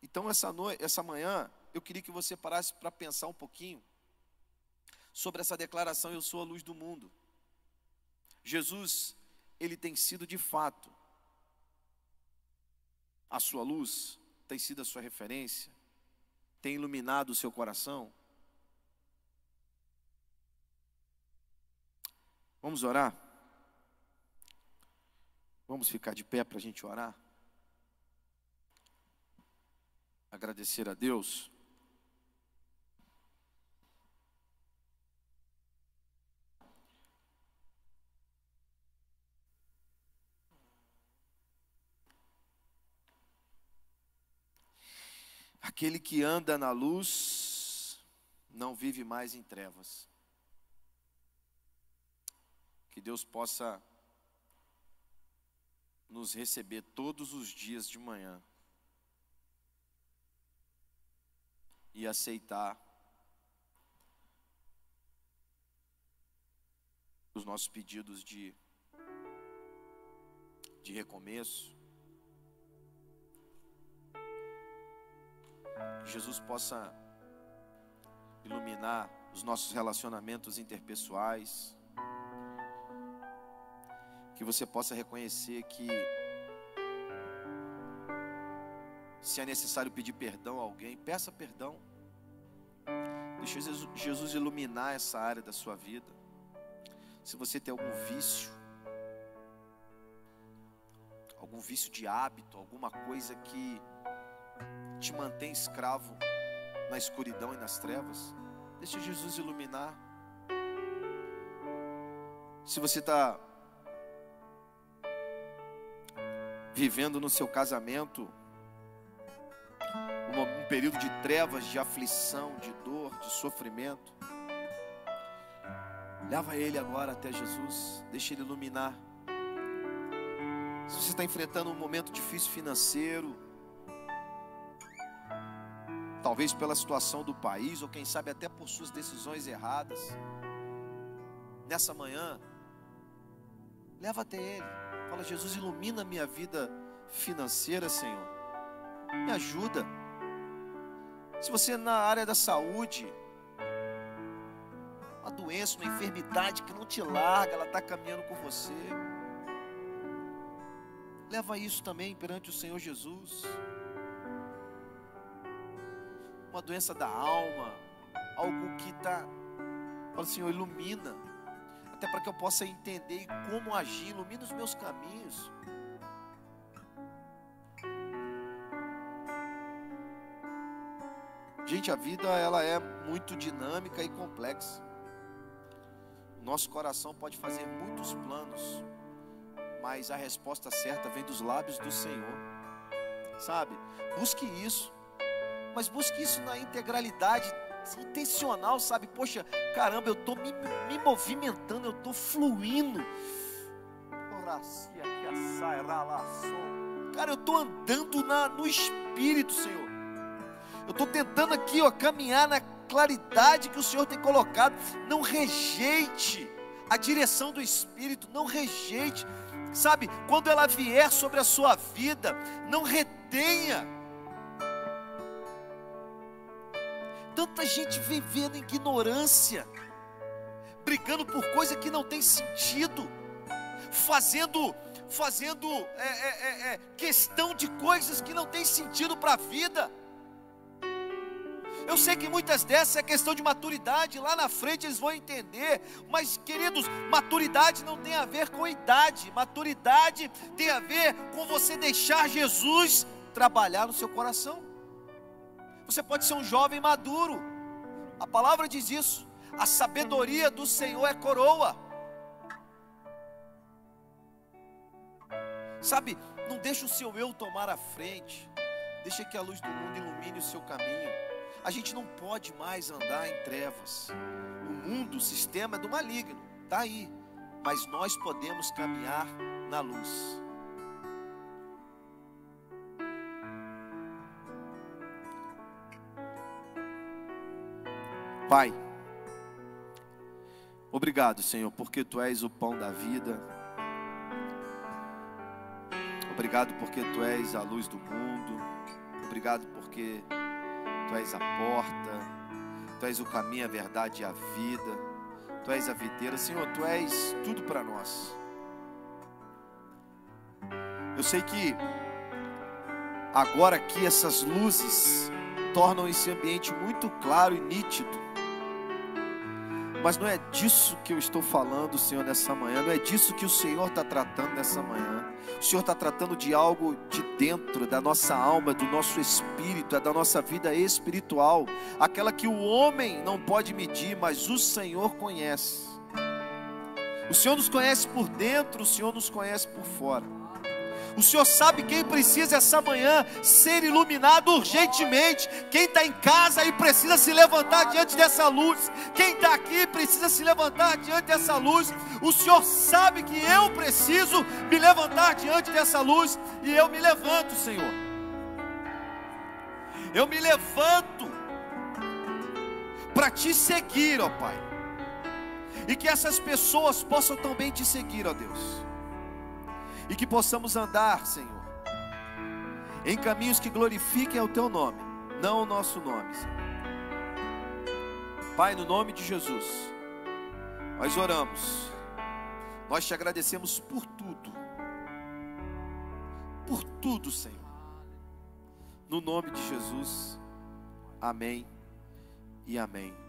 Então, essa, noite, essa manhã, eu queria que você parasse para pensar um pouquinho sobre essa declaração: Eu sou a luz do mundo. Jesus, ele tem sido de fato a sua luz, tem sido a sua referência, tem iluminado o seu coração. Vamos orar? Vamos ficar de pé para a gente orar? Agradecer a Deus. Aquele que anda na luz não vive mais em trevas. Que Deus possa nos receber todos os dias de manhã e aceitar os nossos pedidos de, de recomeço. Jesus possa iluminar os nossos relacionamentos interpessoais. Que você possa reconhecer que se é necessário pedir perdão a alguém, peça perdão. Deixa Jesus iluminar essa área da sua vida. Se você tem algum vício, algum vício de hábito, alguma coisa que te mantém escravo na escuridão e nas trevas, deixa Jesus iluminar. Se você está vivendo no seu casamento um período de trevas, de aflição, de dor, de sofrimento, leva ele agora até Jesus, deixa ele iluminar. Se você está enfrentando um momento difícil financeiro, talvez pela situação do país, ou quem sabe até por suas decisões erradas, nessa manhã, leva até Ele. Fala, Jesus, ilumina minha vida financeira, Senhor. Me ajuda. Se você é na área da saúde, uma doença, uma enfermidade que não te larga, ela está caminhando com você. Leva isso também perante o Senhor Jesus uma doença da alma, algo que está, fala Senhor, ilumina, até para que eu possa entender como agir, ilumina os meus caminhos. Gente, a vida ela é muito dinâmica e complexa. Nosso coração pode fazer muitos planos, mas a resposta certa vem dos lábios do Senhor. Sabe? Busque isso mas busque isso na integralidade intencional, sabe? Poxa, caramba, eu estou me, me movimentando, eu estou fluindo. Cara, eu estou andando na, no Espírito, Senhor. Eu estou tentando aqui, ó, caminhar na claridade que o Senhor tem colocado. Não rejeite a direção do Espírito, não rejeite. Sabe, quando ela vier sobre a sua vida, não retenha Tanta gente vivendo em ignorância, brigando por coisa que não tem sentido, fazendo fazendo é, é, é, é questão de coisas que não tem sentido para a vida. Eu sei que muitas dessas é questão de maturidade, lá na frente eles vão entender, mas queridos, maturidade não tem a ver com idade, maturidade tem a ver com você deixar Jesus trabalhar no seu coração. Você pode ser um jovem maduro. A palavra diz isso. A sabedoria do Senhor é coroa. Sabe, não deixe o seu eu tomar a frente. Deixa que a luz do mundo ilumine o seu caminho. A gente não pode mais andar em trevas. O mundo, o sistema é do maligno. Está aí. Mas nós podemos caminhar na luz. Pai, obrigado, Senhor, porque Tu és o pão da vida. Obrigado porque Tu és a luz do mundo. obrigado porque Tu és a porta, Tu és o caminho, a verdade e a vida, Tu és a videira, Senhor, Tu és tudo para nós. Eu sei que agora aqui essas luzes tornam esse ambiente muito claro e nítido. Mas não é disso que eu estou falando, Senhor, nessa manhã. Não é disso que o Senhor está tratando nessa manhã. O Senhor está tratando de algo de dentro, da nossa alma, do nosso espírito, é da nossa vida espiritual. Aquela que o homem não pode medir, mas o Senhor conhece. O Senhor nos conhece por dentro, o Senhor nos conhece por fora. O Senhor sabe quem precisa essa manhã ser iluminado urgentemente. Quem está em casa e precisa se levantar diante dessa luz. Quem está aqui precisa se levantar diante dessa luz. O Senhor sabe que eu preciso me levantar diante dessa luz. E eu me levanto, Senhor. Eu me levanto para te seguir, ó Pai. E que essas pessoas possam também te seguir, ó Deus e que possamos andar, Senhor, em caminhos que glorifiquem o Teu nome, não o nosso nome, Senhor. Pai, no nome de Jesus, nós oramos, nós te agradecemos por tudo, por tudo, Senhor, no nome de Jesus, amém e amém.